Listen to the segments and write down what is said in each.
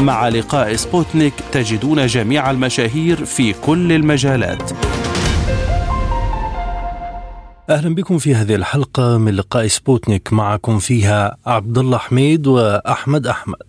مع لقاء سبوتنيك تجدون جميع المشاهير في كل المجالات. أهلا بكم في هذه الحلقة من لقاء سبوتنيك معكم فيها عبد الله حميد وأحمد أحمد.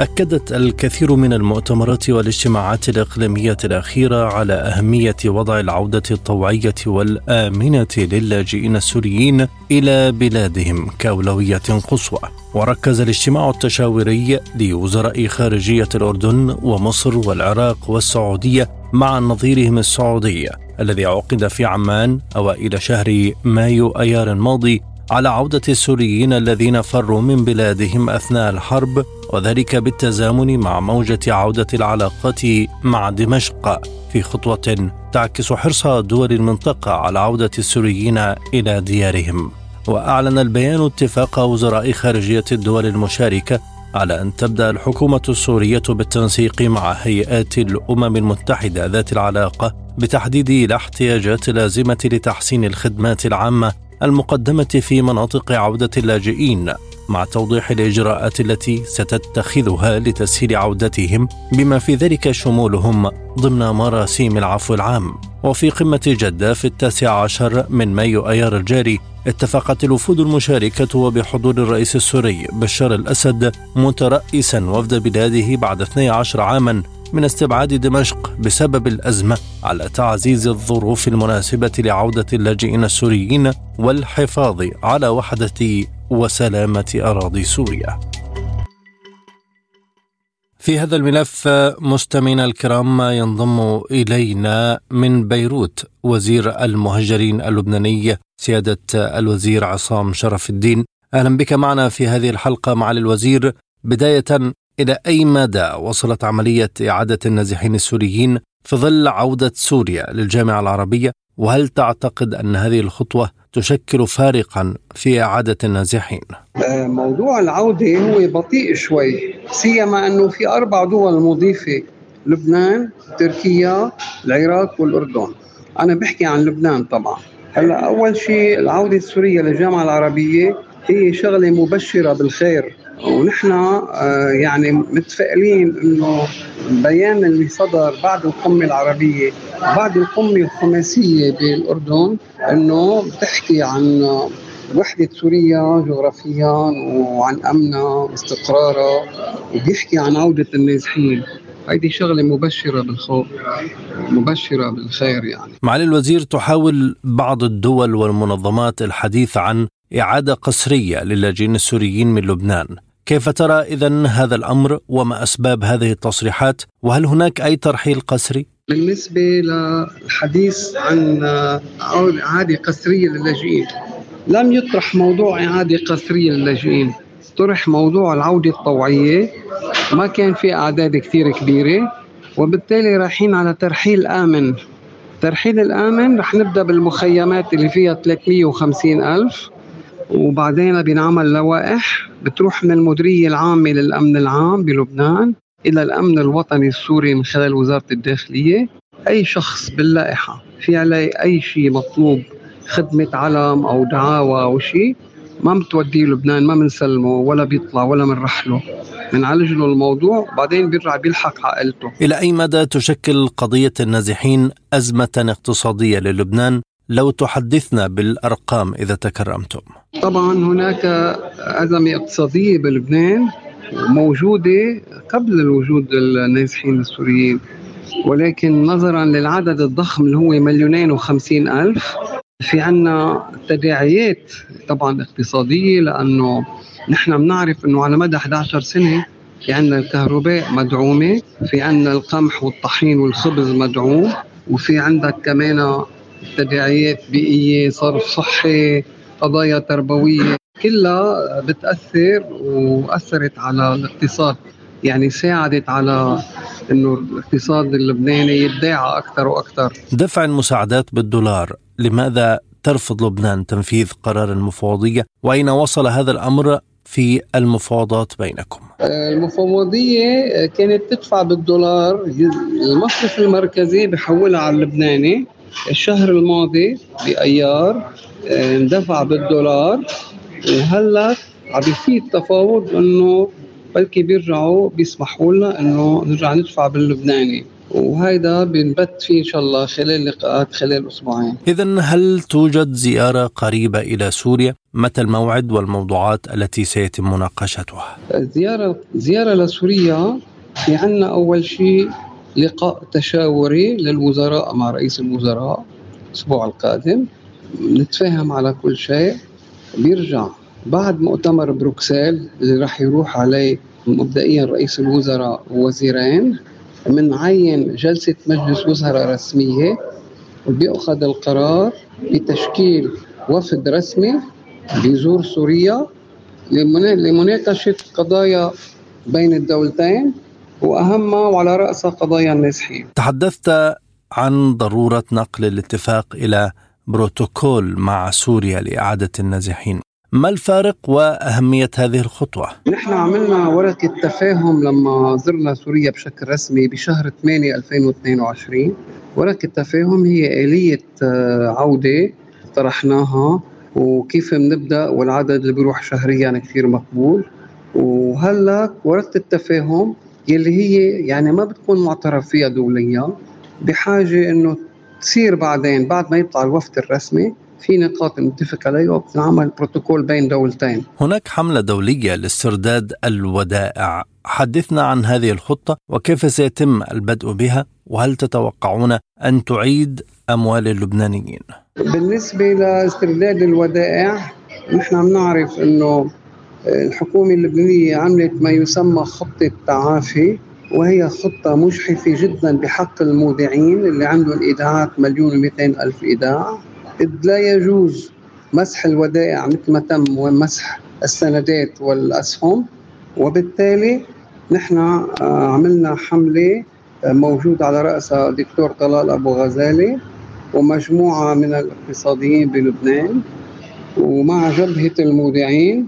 أكدت الكثير من المؤتمرات والاجتماعات الإقليمية الأخيرة على أهمية وضع العودة الطوعية والآمنة للاجئين السوريين إلى بلادهم كأولوية قصوى. وركز الاجتماع التشاوري لوزراء خارجية الأردن ومصر والعراق والسعودية مع نظيرهم السعودي الذي عقد في عمان أوائل شهر مايو أيار الماضي على عودة السوريين الذين فروا من بلادهم أثناء الحرب وذلك بالتزامن مع موجة عودة العلاقات مع دمشق في خطوة تعكس حرص دول المنطقة على عودة السوريين إلى ديارهم. وأعلن البيان اتفاق وزراء خارجية الدول المشاركة على أن تبدأ الحكومة السورية بالتنسيق مع هيئات الأمم المتحدة ذات العلاقة بتحديد الاحتياجات اللازمة لتحسين الخدمات العامة المقدمة في مناطق عودة اللاجئين مع توضيح الإجراءات التي ستتخذها لتسهيل عودتهم بما في ذلك شمولهم ضمن مراسيم العفو العام. وفي قمة جدة في التاسع عشر من مايو أيار الجاري اتفقت الوفود المشاركة وبحضور الرئيس السوري بشار الأسد مترئسا وفد بلاده بعد 12 عاما من استبعاد دمشق بسبب الأزمة على تعزيز الظروف المناسبة لعودة اللاجئين السوريين والحفاظ على وحدة وسلامة أراضي سوريا. في هذا الملف مستمعينا الكرام ينضم إلينا من بيروت وزير المهجرين اللبناني سيادة الوزير عصام شرف الدين أهلا بك معنا في هذه الحلقة معالي الوزير بداية إلى أي مدى وصلت عملية إعادة النازحين السوريين في ظل عودة سوريا للجامعة العربية؟ وهل تعتقد أن هذه الخطوة تشكل فارقا في إعادة النازحين؟ آه، موضوع العودة هو بطيء شوي سيما أنه في أربع دول مضيفة لبنان تركيا العراق والأردن. أنا بحكي عن لبنان طبعا. هلأ أول شيء العودة السورية للجامعة العربية هي شغلة مبشرة بالخير. ونحن آه، يعني متفائلين إنه البيان اللي صدر بعد القمة العربية بعد القمة الخماسية بالأردن إنه بتحكي عن وحدة سوريا جغرافيا وعن أمنها واستقرارها وبيحكي عن عودة النازحين. هيدي شغلة مبشرة بالخوف مبشرة بالخير يعني. معالي الوزير تحاول بعض الدول والمنظمات الحديث عن إعادة قسرية للاجئين السوريين من لبنان. كيف ترى إذا هذا الأمر وما أسباب هذه التصريحات؟ وهل هناك أي ترحيل قسري؟ بالنسبة للحديث عن إعادة قسرية للاجئين لم يطرح موضوع إعادة قسرية للاجئين طرح موضوع العودة الطوعية. ما كان في أعداد كثير كبيرة وبالتالي رايحين على ترحيل آمن. الترحيل الآمن رح نبدأ بالمخيمات اللي فيها 350 ألف. وبعدين بينعمل لوائح بتروح من المديرية العامة للأمن العام بلبنان إلى الأمن الوطني السوري من خلال وزارة الداخلية. أي شخص باللائحة في عليه أي شيء مطلوب خدمة علم أو دعاوى أو شيء ما بتوديه لبنان ما بنسلمه ولا بيطلع ولا بنرحله بنعالج له الموضوع بعدين بيرجع بيلحق عائلته. إلى أي مدى تشكل قضية النازحين أزمة اقتصادية للبنان؟ لو تحدثنا بالأرقام إذا تكرمتم. طبعا هناك أزمة اقتصادية بلبنان موجودة قبل الوجود النازحين السوريين ولكن نظرا للعدد الضخم اللي هو مليونين وخمسين ألف في عنا تداعيات طبعا اقتصادية لأنه نحن بنعرف أنه على مدى 11 سنة في عنا الكهرباء مدعومة في عنا القمح والطحين والخبز مدعوم وفي عندك كمان تداعيات بيئية صرف صحي قضايا تربوية كلها بتأثر وأثرت على الاقتصاد. يعني ساعدت على إنه الاقتصاد اللبناني يدعى أكثر وأكثر. دفع المساعدات بالدولار لماذا ترفض لبنان تنفيذ قرار المفوضية؟ وأين وصل هذا الأمر في المفاوضات بينكم؟ المفوضية كانت تدفع بالدولار المصرف المركزي بحولها على اللبناني. الشهر الماضي بأيار اندفع بالدولار وهلا عم بيصير تفاوض إنه بلكي بيرجعوا بيسمحوا لنا إنه نرجع ندفع باللبناني وهيدا بنبت فيه إن شاء الله خلال لقاءات خلال أسبوعين. اذا هل توجد زيارة قريبة إلى سوريا؟ متى الموعد والموضوعات التي سيتم مناقشتها؟ زيارة زيارة لسوريا في عندنا أول شيء لقاء تشاوري للوزراء مع رئيس الوزراء الأسبوع القادم. نتفاهم على كل شيء. بيرجع بعد مؤتمر بروكسل اللي راح يروح عليه مبدئيا رئيس الوزراء ووزيرين. منعين جلسة مجلس وزراء رسمية وبيأخذ القرار بتشكيل وفد رسمي بيزور سوريا لمناقشة قضايا بين الدولتين. وأهمها وعلى رأسها قضايا النازحين. تحدثت عن ضرورة نقل الاتفاق إلى بروتوكول مع سوريا لإعادة النازحين. ما الفارق وأهمية هذه الخطوة؟ نحن عملنا ورقة تفاهم لما زرنا سوريا بشكل رسمي بشهر 8 2022 ورقة التفاهم هي آلية آه، عودة طرحناها وكيف بنبدأ والعدد اللي بيروح شهريا كثير مقبول. وهلأ ورقة التفاهم يلي هي يعني ما بتكون معترف فيها دوليا بحاجة إنه تصير بعدين بعد ما يطلع الوفد الرسمي في نقاط نتفق عليها وبتنعمل بروتوكول بين دولتين. هناك حملة دولية لاسترداد الودائع. حدثنا عن هذه الخطة وكيف سيتم البدء بها وهل تتوقعون أن تعيد أموال اللبنانيين؟ بالنسبة لاسترداد الودائع نحن عم نعرف أنه الحكومة اللبنانية عملت ما يسمى خطة تعافي وهي خطة مجحفة جدا بحق المودعين اللي عندهم إيداعات مليون ومئتين ألف إيداع. إذ لا يجوز مسح الودائع مثل ما تم ومسح السندات والأسهم. وبالتالي نحن آه، عملنا حملة آه، موجود على رأسها دكتور طلال أبو غزالي ومجموعة من الاقتصاديين بلبنان. ومع جبهة المودعين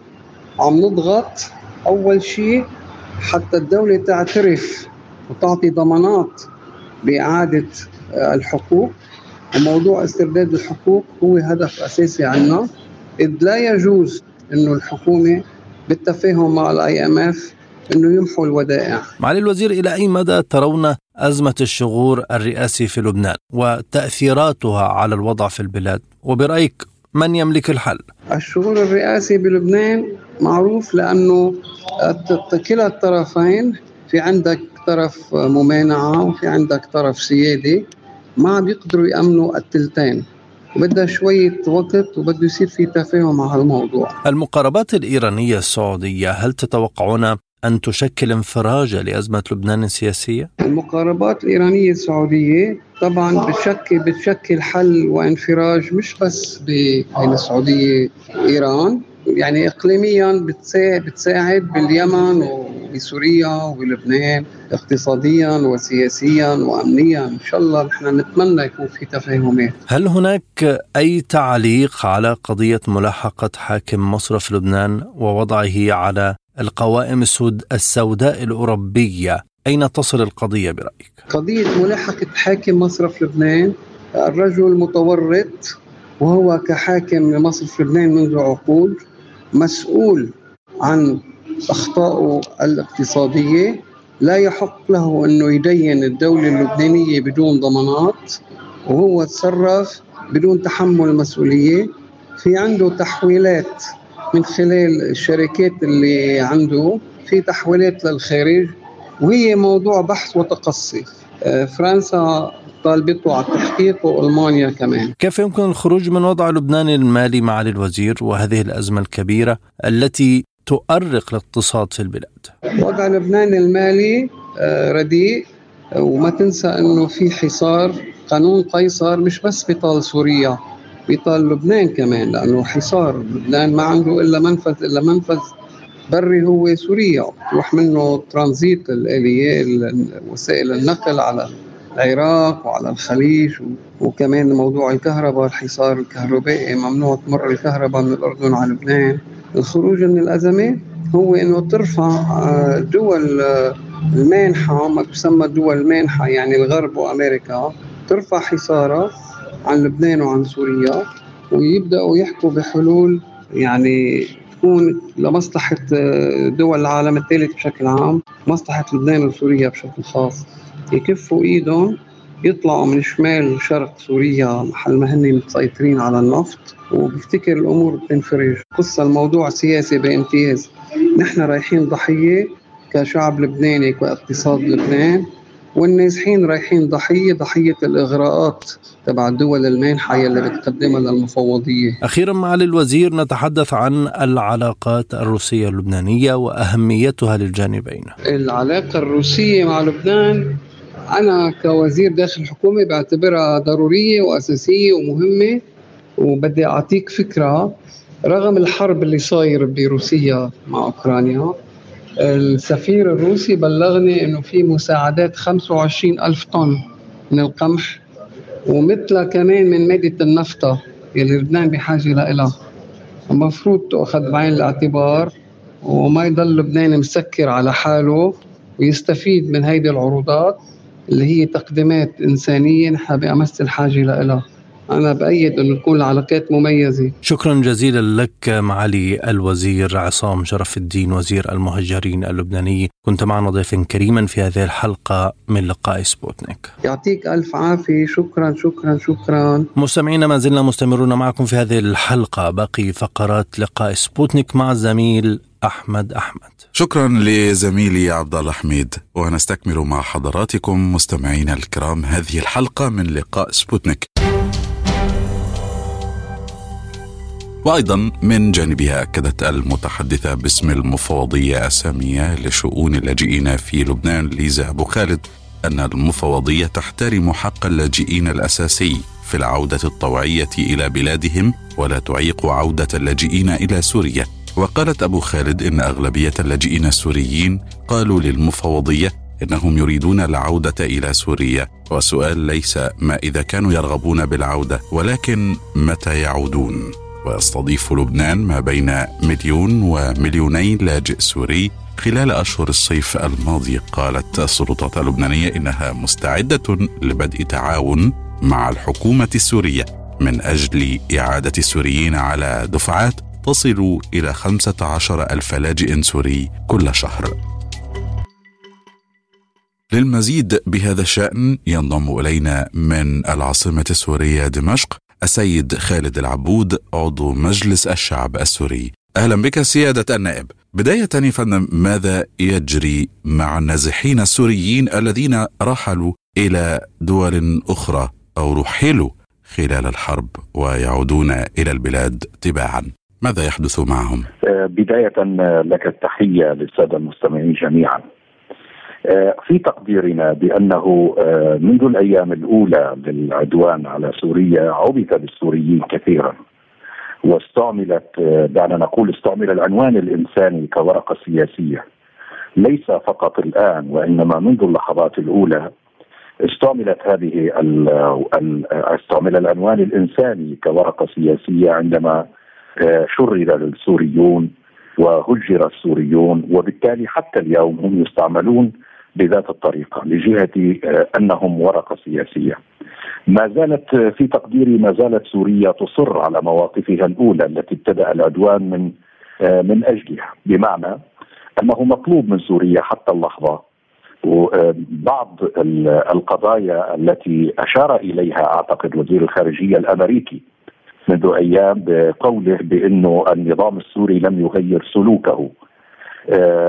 عم نضغط أول شيء حتى الدولة تعترف وتعطي ضمانات بإعادة آه، الحقوق. وموضوع استرداد الحقوق هو هدف أساسي عنا. إذ لا يجوز أنه الحكومة بالتفاهم مع ال IMF إنه يمحوا الودائع. معالي الوزير إلى أي مدى ترون أزمة الشغور الرئاسي في لبنان وتأثيراتها على الوضع في البلاد؟ وبرأيك من يملك الحل؟ الشغور الرئاسي بلبنان معروف لأنه كلا الطرفين في عندك طرف ممانعة وفي عندك طرف سيادي ما بيقدروا يأمنوا التلتين بدها شوية وقت وبده يصير في تفاهم على الموضوع المقاربات الإيرانية السعودية هل تتوقعون أن تشكل انفراجة لأزمة لبنان السياسية؟ المقاربات الإيرانية السعودية طبعا بتشكل بتشكل حل وانفراج مش بس بين السعودية وإيران. يعني إقليميا بتساعد باليمن وبسوريا وبلبنان اقتصاديا وسياسيا وامنيا. إن شاء الله نحن نتمنى يكون في تفاهمات. هل هناك أي تعليق على قضية ملاحقة حاكم مصرف لبنان ووضعه على القوائم السوداء الأوروبية. أين تصل القضية برأيك؟ قضية ملاحقة حاكم مصرف لبنان الرجل متورط وهو كحاكم لمصرف لبنان منذ عقود مسؤول عن أخطائه الاقتصادية. لا يحق له أنه يدين الدولة اللبنانية بدون ضمانات وهو تصرف بدون تحمل المسؤولية في عنده تحويلات من خلال الشركات اللي عنده في تحويلات للخارج وهي موضوع بحث وتقصي آه، فرنسا طالبته على التحقيق وألمانيا كمان. كيف يمكن الخروج من وضع لبنان المالي معالي الوزير وهذه الأزمة الكبيرة التي تؤرق الاقتصاد في البلاد؟ وضع لبنان المالي آه، رديء. وما تنسى أنه في حصار قانون قيصر مش بس بيطال سوريا. بيطال لبنان كمان لأنه حصار لبنان ما عنده إلا منفذ إلا منفذ بري هو سوريا. تروح منه ترانزيت الآلية وسائل النقل على العراق وعلى الخليج وكمان موضوع الكهرباء الحصار الكهربائي ممنوع تمر الكهرباء من الأردن على لبنان. الخروج من الأزمات هو إنه ترفع آه، دول آه، المانحة ما تسمى دول المانحة يعني الغرب وأمريكا ترفع حصارها عن لبنان وعن سوريا ويبدأوا يحكوا بحلول يعني تكون لمصلحة آه، دول العالم الثالث بشكل عام مصلحة لبنان وسوريا بشكل خاص. يكفوا إيدهم يطلعوا من شمال شرق سوريا محل ما هن متسيطرين على النفط. وبفتكر الأمور بتنفرج قصة الموضوع سياسي بامتياز. نحن رايحين ضحية كشعب لبناني كاقتصاد لبنان. والنازحين رايحين ضحية ضحية الإغراءات تبع الدول المانحة يلي بتقدمها للمفوضية. أخيرا معالي الوزير نتحدث عن العلاقات الروسية اللبنانية وأهميتها للجانبين. العلاقة الروسية مع لبنان أنا كوزير داخل الحكومة بعتبرها ضرورية وأساسية ومهمة وبدي أعطيك فكرة رغم الحرب اللي صاير بروسيا مع أوكرانيا السفير الروسي بلغني إنه في مساعدات 25 ألف طن من القمح ومثلها كمان من مادة النفطة اللي لبنان بحاجة لها المفروض تأخذ بعين الاعتبار وما يضل لبنان مسكر على حاله ويستفيد من هيدي العروضات اللي هي تقديمات إنسانية نحن بأمس الحاجة لها أنا بأيد أنه تكون العلاقات مميزة. شكرا جزيلا لك معالي الوزير عصام شرف الدين وزير المهجرين اللبناني. كنت معنا ضيفا كريما في هذه الحلقة من لقاء سبوتنيك. يعطيك ألف عافية. شكرا شكرا شكرا. مستمعينا ما زلنا مستمرون معكم في هذه الحلقة. باقي فقرات لقاء سبوتنيك مع الزميل أحمد أحمد. شكرا لزميلي عبد الله حميد. ونستكمل مع حضراتكم مستمعينا الكرام هذه الحلقة من لقاء سبوتنيك. وأيضا من جانبها اكدت المتحدثة باسم المفوضيه الساميه لشؤون اللاجئين في لبنان ليزا أبو خالد أن المفوضيه تحترم حق اللاجئين الأساسي في العودة الطوعية إلى بلادهم ولا تعيق عودة اللاجئين إلى سوريا. وقالت أبو خالد إن أغلبية اللاجئين السوريين قالوا للمفوضيه إنهم يريدون العودة إلى سوريا. والسؤال ليس ما إذا كانوا يرغبون بالعودة ولكن متى يعودون؟ ويستضيف لبنان ما بين مليون ومليوني لاجئ سوري خلال أشهر الصيف الماضي قالت السلطات اللبنانية إنها مستعدة لبدء تعاون مع الحكومة السورية من أجل إعادة السوريين على دفعات تصل إلى 15 ألف لاجئ سوري كل شهر. للمزيد بهذا الشأن ينضم إلينا من العاصمة السورية دمشق السيد خالد العبود عضو مجلس الشعب السوري. أهلا بك سيادة النائب. بداية فندم ماذا يجري مع النازحين السوريين الذين رحلوا إلى دول أخرى أو رحلوا خلال الحرب ويعودون إلى البلاد تباعا؟ ماذا يحدث معهم؟ بداية لك التحية للسادة المستمعين جميعا. آه، في تقديرنا بأنه آه، منذ الأيام الأولى للعدوان على سوريا عبث بالسوريين كثيرا. واستعملت آه، دعنا نقول استعمل العنوان الإنساني كورقة سياسية. ليس فقط الآن وإنما منذ اللحظات الأولى استعملت هذه استعمل العنوان الإنساني كورقة سياسية عندما شرد للسوريون وهجر السوريون. وبالتالي حتى اليوم هم يستعملون بذات الطريقة لجهة آه، أنهم ورقة سياسية. ما زالت آه، في تقديري ما زالت سوريا تصر على مواقفها الأولى التي ابتدأ العدوان من آه، من أجلها، بمعنى أنه مطلوب من سوريا حتى اللحظة بعض القضايا التي أشار إليها أعتقد وزير الخارجية الأمريكي منذ أيام بقوله بأنه النظام السوري لم يغير سلوكه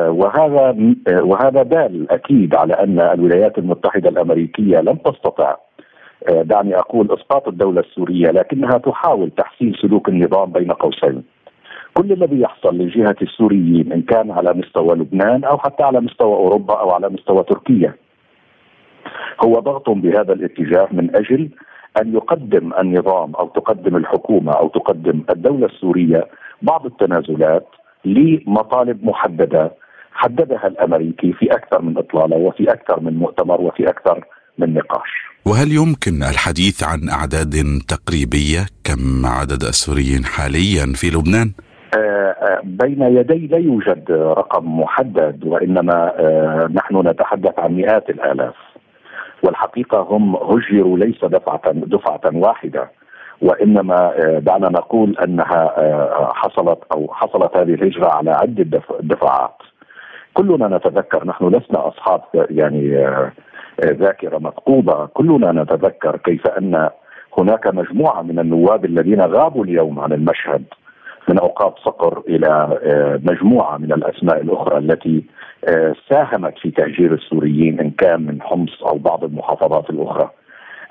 وهذا آه، وهذا دال أكيد على أن الولايات المتحدة الأمريكية لم تستطع آه، دعني أقول إسقاط الدولة السورية لكنها تحاول تحسين سلوك النظام بين قوسين. كل الذي يحصل لجهه السوريين إن كان على مستوى لبنان أو حتى على مستوى أوروبا أو على مستوى تركيا هو ضغط بهذا الاتجاه من أجل أن يقدم النظام أو تقدم الحكومة أو تقدم الدولة السورية بعض التنازلات لمطالب محددة حددها الأمريكي في أكثر من إطلالة وفي أكثر من مؤتمر وفي أكثر من نقاش. وهل يمكن الحديث عن أعداد تقريبية كم عدد السوريين حاليا في لبنان؟ آه، آه، بين يدي لا يوجد رقم محدد وإنما آه، نحن نتحدث عن مئات الآلاف والحقيقة هم هجروا ليس دفعة دفعة واحدة وإنما دعنا نقول أنها حصلت أو حصلت هذه الهجرة على عدة دفعات كلنا نتذكر نحن لسنا أصحاب يعني ذاكرة مفقودة كلنا نتذكر كيف أن هناك مجموعة من النواب الذين غابوا اليوم عن المشهد من أوقات صقر إلى آه، مجموعة من الأسماء الأخرى التي آه، ساهمت في تهجير السوريين إن كان من حمص أو بعض المحافظات الأخرى.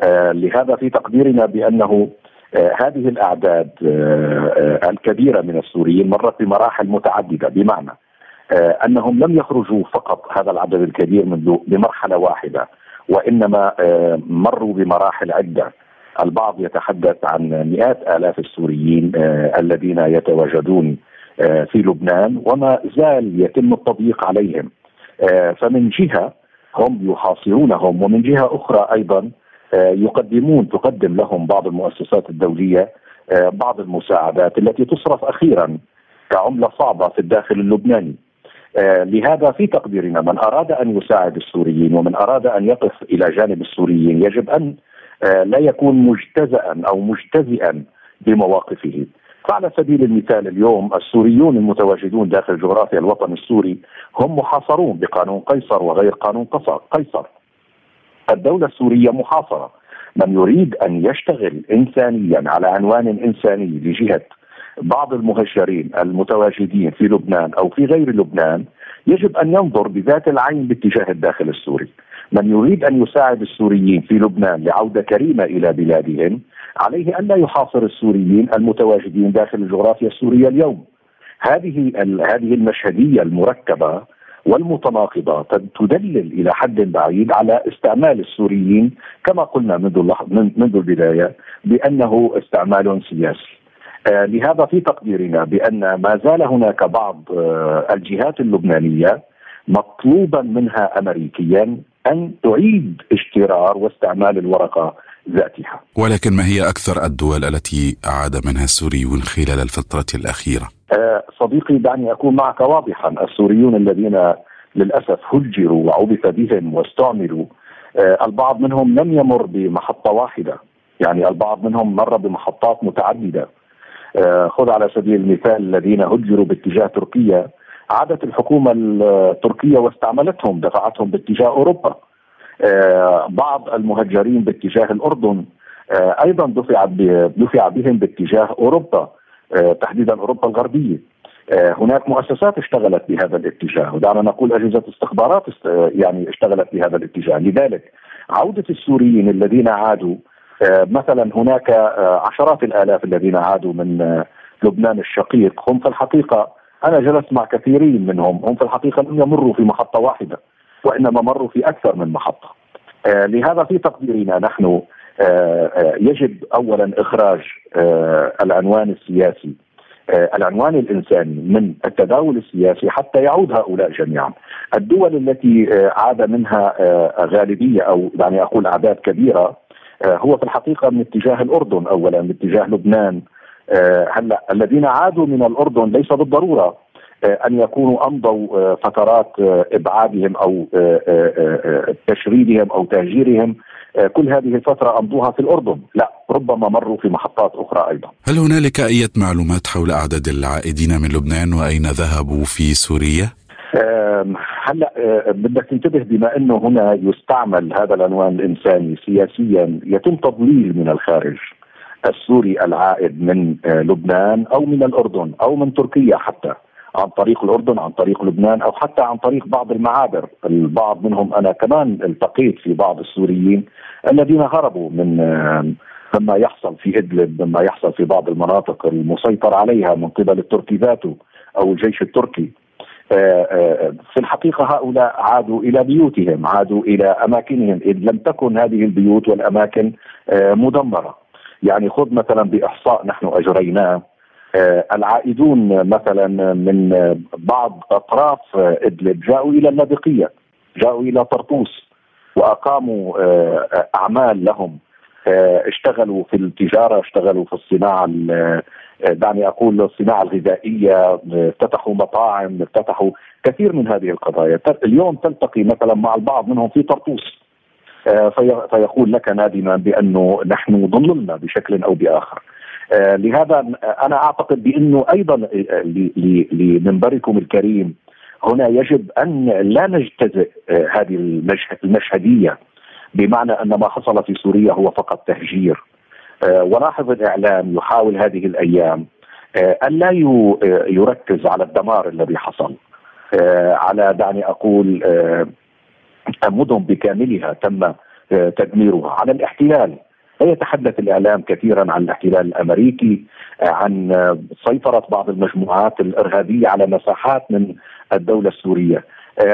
آه، لهذا في تقديرنا بأنه هذه الأعداد الكبيرة من السوريين مرت بمراحل متعددة. بمعنى أنهم لم يخرجوا فقط هذا العدد الكبير منذ بمرحلة واحدة وإنما مروا بمراحل عدة. البعض يتحدث عن مئات آلاف السوريين آه، الذين يتواجدون آه، في لبنان وما زال يتم التضييق عليهم. آه، فمن جهة هم يحاصرونهم ومن جهة أخرى أيضا يقدمون تقدم لهم بعض المؤسسات الدولية بعض المساعدات التي تصرف أخيرا كعملة صعبة في الداخل اللبناني. لهذا في تقديرنا من أراد أن يساعد السوريين ومن أراد أن يقف إلى جانب السوريين يجب أن آه، لا يكون مجتزئا أو مجتزئا بمواقفه فعلى سبيل المثال اليوم السوريون المتواجدون داخل جغرافيا الوطن السوري هم محاصرون بقانون قيصر وغير قانون قيصر الدولة السورية محاصرة من يريد أن يشتغل إنسانيا على عنوان إنساني لجهة بعض المهجرين المتواجدين في لبنان أو في غير لبنان يجب أن ينظر بذات العين باتجاه الداخل السوري من يريد أن يساعد السوريين في لبنان لعودة كريمة إلى بلادهم عليه أن لا يحاصر السوريين المتواجدين داخل الجغرافيا السورية اليوم. هذه هذه المشهدية المركبة والمتناقضه تدلل إلى حد بعيد على استعمال السوريين كما قلنا منذ منذ البداية بأنه استعمال سياسي. آه لهذا في تقديرنا بأن ما زال هناك بعض آه الجهات اللبنانية مطلوبا منها امريكيا أن تعيد اشترار واستعمال الورقة ذاتها. ولكن ما هي أكثر الدول التي عاد منها السوريون خلال الفترة الأخيرة؟ أه صديقي دعني أكون معك واضحا، السوريون الذين للأسف هجروا وعبث بهم واستعملوا أه البعض منهم لم يمر بمحطة واحدة، يعني البعض منهم مر بمحطات متعددة. أه خذ على سبيل المثال الذين هجروا باتجاه تركيا عادت الحكومة التركية واستعملتهم دفعتهم باتجاه أوروبا آه، بعض المهجرين باتجاه الأردن آه، أيضا دفع دفع بهم باتجاه أوروبا آه، تحديدا أوروبا الغربية. هناك مؤسسات اشتغلت بهذا الاتجاه ودعنا نقول أجهزة استخبارات يعني اشتغلت بهذا الاتجاه. لذلك عودة السوريين الذين عادوا مثلا هناك عشرات الآلاف الذين عادوا من لبنان الشقيق هم في الحقيقة أنا جلست مع كثيرين منهم هم في الحقيقة لم يمروا في محطة واحدة. وإنما مروا في أكثر من محطة آه لهذا في تقديرنا نحن آه آه يجب اولا إخراج العنوان السياسي العنوان الإنساني من التداول السياسي حتى يعود هؤلاء جميعا. الدول التي عاد منها غالبية أو يعني أقول أعداد كبيرة هو في الحقيقة من اتجاه الأردن اولا من اتجاه لبنان هلأ الذين عادوا من الأردن ليس بالضرورة أن يكونوا أمضوا آه، فترات إبعادهم أو تشريدهم أو تهجيرهم كل هذه الفترة أمضوها في الأردن. لا ربما مروا في محطات أخرى أيضا. هل هنالك أي معلومات حول أعداد العائدين من لبنان وأين ذهبوا في سوريا؟ هلأ بدك تنتبه بما إنه هنا يستعمل هذا العنوان الإنساني سياسيا يتم تضليل من الخارج السوري العائد من آه، لبنان أو من الأردن أو من تركيا حتى. عن طريق الأردن عن طريق لبنان أو حتى عن طريق بعض المعابر، البعض منهم أنا كمان التقيت في بعض السوريين الذين هربوا من آه، مما يحصل في إدلب مما يحصل في بعض المناطق المسيطر عليها من قبل التركي ذاته أو الجيش التركي. آه، في الحقيقة هؤلاء عادوا إلى بيوتهم، عادوا إلى أماكنهم. إذ لم تكن هذه البيوت والأماكن مدمرة. يعني خذ مثلا بإحصاء نحن أجريناه العائدون مثلا من بعض أطراف إدلب جاءوا إلى اللاذقيه جاءوا إلى طرطوس وأقاموا أعمال لهم. اشتغلوا في التجارة اشتغلوا في الصناعة دعني أقول الصناعة الغذائية افتتحوا مطاعم افتتحوا كثير من هذه القضايا. اليوم تلتقي مثلا مع البعض منهم في طرطوس. آه، فيقول لك نادما بأنه نحن ضللنا بشكل أو بآخر. آه، لهذا أنا أعتقد بأنه أيضا آه، لمنبركم الكريم هنا يجب أن لا نجتزئ هذه المشهدية بمعنى أن ما حصل في سوريا هو فقط تهجير. ولاحظ الإعلام يحاول هذه الأيام أن لا يركز على الدمار الذي حصل. على دعني أقول مدن بكاملها تم آه، تدميرها. على الاحتلال لا يتحدث الإعلام كثيرا عن الاحتلال الأمريكي آه، عن آه، سيطرة بعض المجموعات الإرهابية على مساحات من الدولة السورية.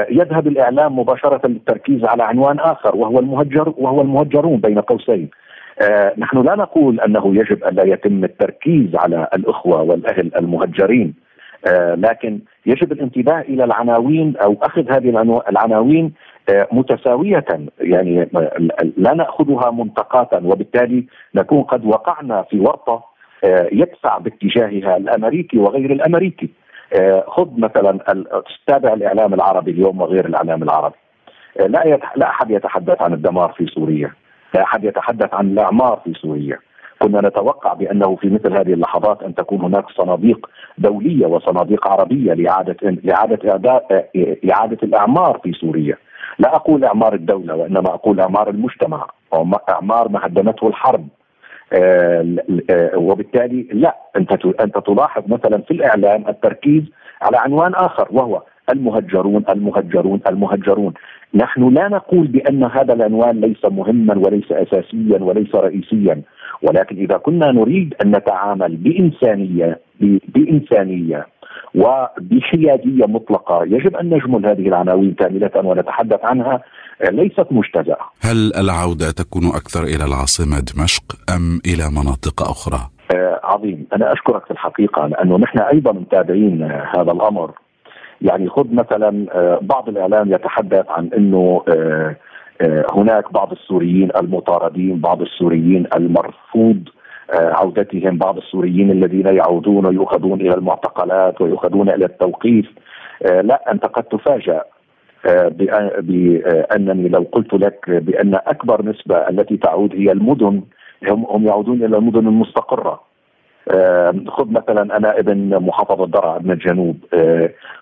يذهب الإعلام مباشرة للتركيز على عنوان آخر وهو المهجر وهو المهجرون بين قوسين. نحن لا نقول أنه يجب أن لا يتم التركيز على الأخوة والأهل المهجرين. لكن يجب الانتباه إلى العناوين أو أخذ هذه العناوين آه، متساوية. يعني لا نأخذها منتقاتا وبالتالي نكون قد وقعنا في ورطة آه، يدفع باتجاهها الأمريكي وغير الأمريكي. آه، خذ مثلا تتابع الإعلام العربي اليوم وغير الإعلام العربي. لا لا أحد يتحدث عن الدمار في سوريا. لا أحد يتحدث عن الأعمار في سوريا. كنا نتوقع بأنه في مثل هذه اللحظات أن تكون هناك صناديق دولية وصناديق عربية لإعادة لإعادة إعادة الإعمار في سوريا. لا أقول أعمار الدولة وإنما أقول أعمار المجتمع أو أعمار ما هدمته الحرب. آه، آه، وبالتالي لا أنت أنت تلاحظ مثلا في الإعلام التركيز على عنوان آخر وهو المهجرون المهجرون المهجرون. نحن لا نقول بأن هذا العنوان ليس مهما وليس اساسيا وليس رئيسيا ولكن إذا كنا نريد أن نتعامل بإنسانية بإنسانية وبحياديه مطلقة يجب أن نجمل هذه العناوين كاملة ونتحدث عنها ليست مجتزأة. هل العودة تكون أكثر إلى العاصمة دمشق أم إلى مناطق أخرى؟ آه عظيم، أنا أشكرك في الحقيقة لأنه نحن أيضا متابعين هذا الأمر. يعني خذ مثلا آه بعض الإعلام يتحدث عن إنه آه, هناك بعض السوريين المطاردين، بعض السوريين المرفوض عودتهم بعض السوريين الذين يعودون ويؤخذون إلى المعتقلات ويؤخذون إلى التوقيف آه، لا أنت قد تفاجأ آه، بأنني لو قلت لك بأن أكبر نسبة التي تعود هي المدن هم يعودون إلى المدن المستقرة. خذ مثلا أنا ابن محافظة درعا من الجنوب.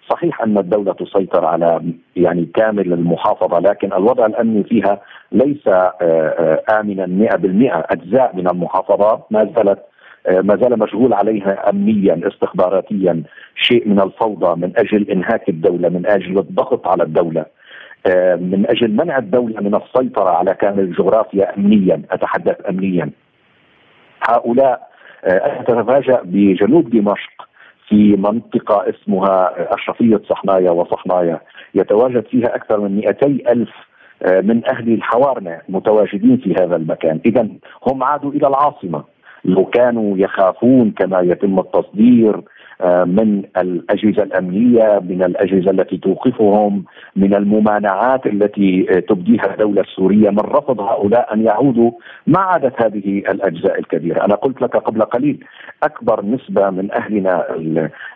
صحيح أن الدولة تسيطر على يعني كامل المحافظة لكن الوضع الأمني فيها ليس امنا 100% أجزاء من المحافظات ما زالت ما زال مشغول عليها امنيا استخباراتيا. شيء من الفوضى من أجل إنهاك الدولة من أجل الضغط على الدولة من أجل منع الدولة من السيطرة على كامل الجغرافيا امنيا. أتحدث امنيا. هؤلاء أنا تتفاجأ بجنوب دمشق في منطقة اسمها أشرفية صحنايا وصحنايا يتواجد فيها أكثر من 200 ألف آه، من أهل الحوارنة متواجدين في هذا المكان. إذا هم عادوا إلى العاصمة. لو كانوا يخافون كما يتم التصدير آه، من الأجهزة الأمنية من الأجهزة التي توقفهم من الممانعات التي آه، تبديها الدولة السورية من رفض هؤلاء أن يعودوا ما عادت هذه الأجزاء الكبيرة، أنا قلت لك قبل قليل أكبر نسبة من أهلنا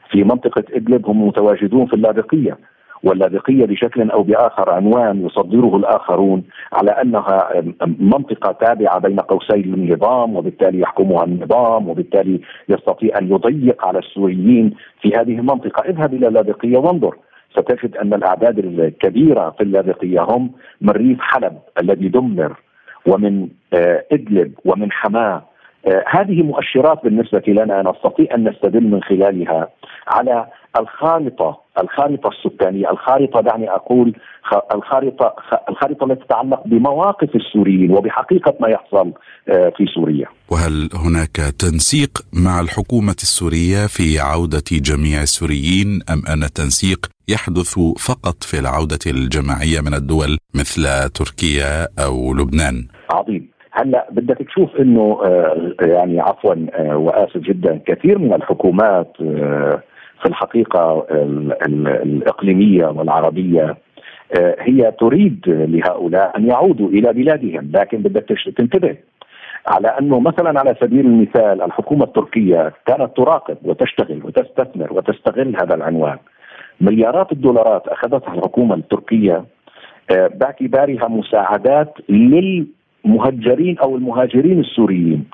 في منطقة إدلب هم متواجدون في اللاذقيه واللاذقية بشكل أو بآخر عنوان يصدره الآخرون على أنها منطقة تابعة بين قوسي للنظام وبالتالي يحكمها النظام وبالتالي يستطيع أن يضيق على السوريين في هذه المنطقة. اذهب إلى اللاذقية وانظر. ستجد أن الأعداد الكبيرة في اللاذقية هم من ريف حلب الذي دمر ومن آه، إدلب ومن حماة هذه مؤشرات بالنسبة لنا نستطيع أن نستدل من خلالها على الخارطة الخارطة السكانية الخارطة دعني أقول الخارطة الخارطة التي تتعلق بمواقف السوريين وبحقيقة ما يحصل آه، في سوريا. وهل هناك تنسيق مع الحكومة السورية في عودة جميع السوريين أم أن التنسيق يحدث فقط في العودة الجماعية من الدول مثل تركيا أو لبنان؟ عظيم. هلا بدك بتشوف إنه يعني عفوا وآسف جدا كثير من الحكومات في الحقيقة الإقليمية والعربية هي تريد لهؤلاء أن يعودوا إلى بلادهم. لكن بدك تنتبه على إنه مثلا على سبيل المثال الحكومة التركية كانت تراقب وتشتغل وتستثمر وتستغل هذا العنوان. مليارات الدولارات أخذتها الحكومة التركية آه، باعتبارها مساعدات للمهجرين أو المهاجرين السوريين.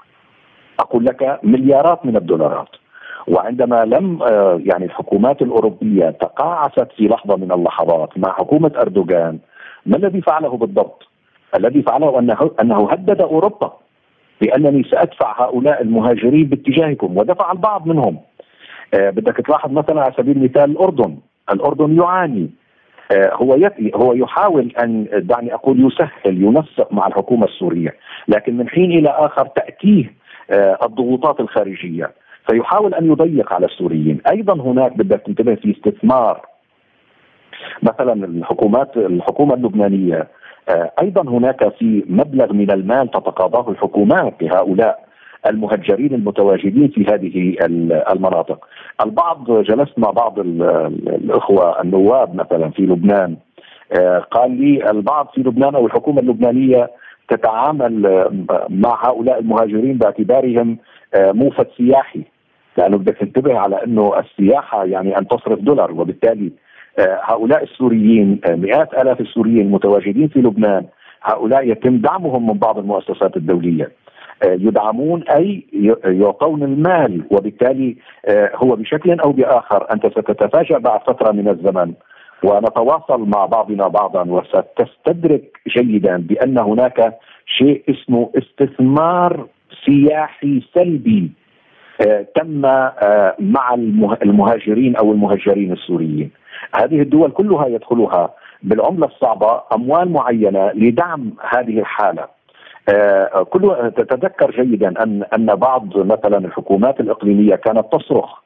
أقول لك مليارات من الدولارات. وعندما لم آه، يعني الحكومات الأوروبية تقاعست في لحظة من اللحظات مع حكومة أردوغان ما الذي فعله بالضبط؟ الذي فعله أنه أنه هدد أوروبا بأنني سأدفع هؤلاء المهاجرين باتجاهكم ودفع البعض منهم. آه بدك تلاحظ مثلا على سبيل المثال الأردن. الأردن يعاني هو هو يحاول أن دعني أقول يسهل ينسق مع الحكومة السورية. لكن من حين إلى آخر تأتيه آه الضغوطات الخارجية. فيحاول أن يضيق على السوريين. أيضا هناك بدك تنتبه في استثمار. مثلا الحكومات الحكومة اللبنانية آه، أيضا هناك في مبلغ من المال تتقاضاه الحكومات لهؤلاء المهجرين المتواجدين في هذه المناطق. البعض جلست مع بعض الإخوة النواب مثلا في لبنان. آه، قال لي البعض في لبنان أو الحكومة اللبنانية تتعامل آه، مع هؤلاء المهاجرين باعتبارهم موفد سياحي. لأنه بدك تنتبه على إنه السياحة يعني أن تصرف دولار وبالتالي آه، هؤلاء السوريين آه، مئات آلاف السوريين المتواجدين في لبنان هؤلاء يتم دعمهم من بعض المؤسسات الدولية. آه، يدعمون أي يعطون المال وبالتالي هو بشكل أو بآخر أنت ستتفاجأ بعد فترة من الزمن ونتواصل مع بعضنا بعضا وستستدرك جيدا بأن هناك شيء اسمه استثمار سياحي سلبي تم مع المهاجرين أو المهجرين السوريين. هذه الدول كلها يدخلها بالعملة الصعبة أموال معينة لدعم هذه الحالة. آه، كل تتذكر جيدا ان أن بعض مثلا الحكومات الإقليمية كانت تصرخ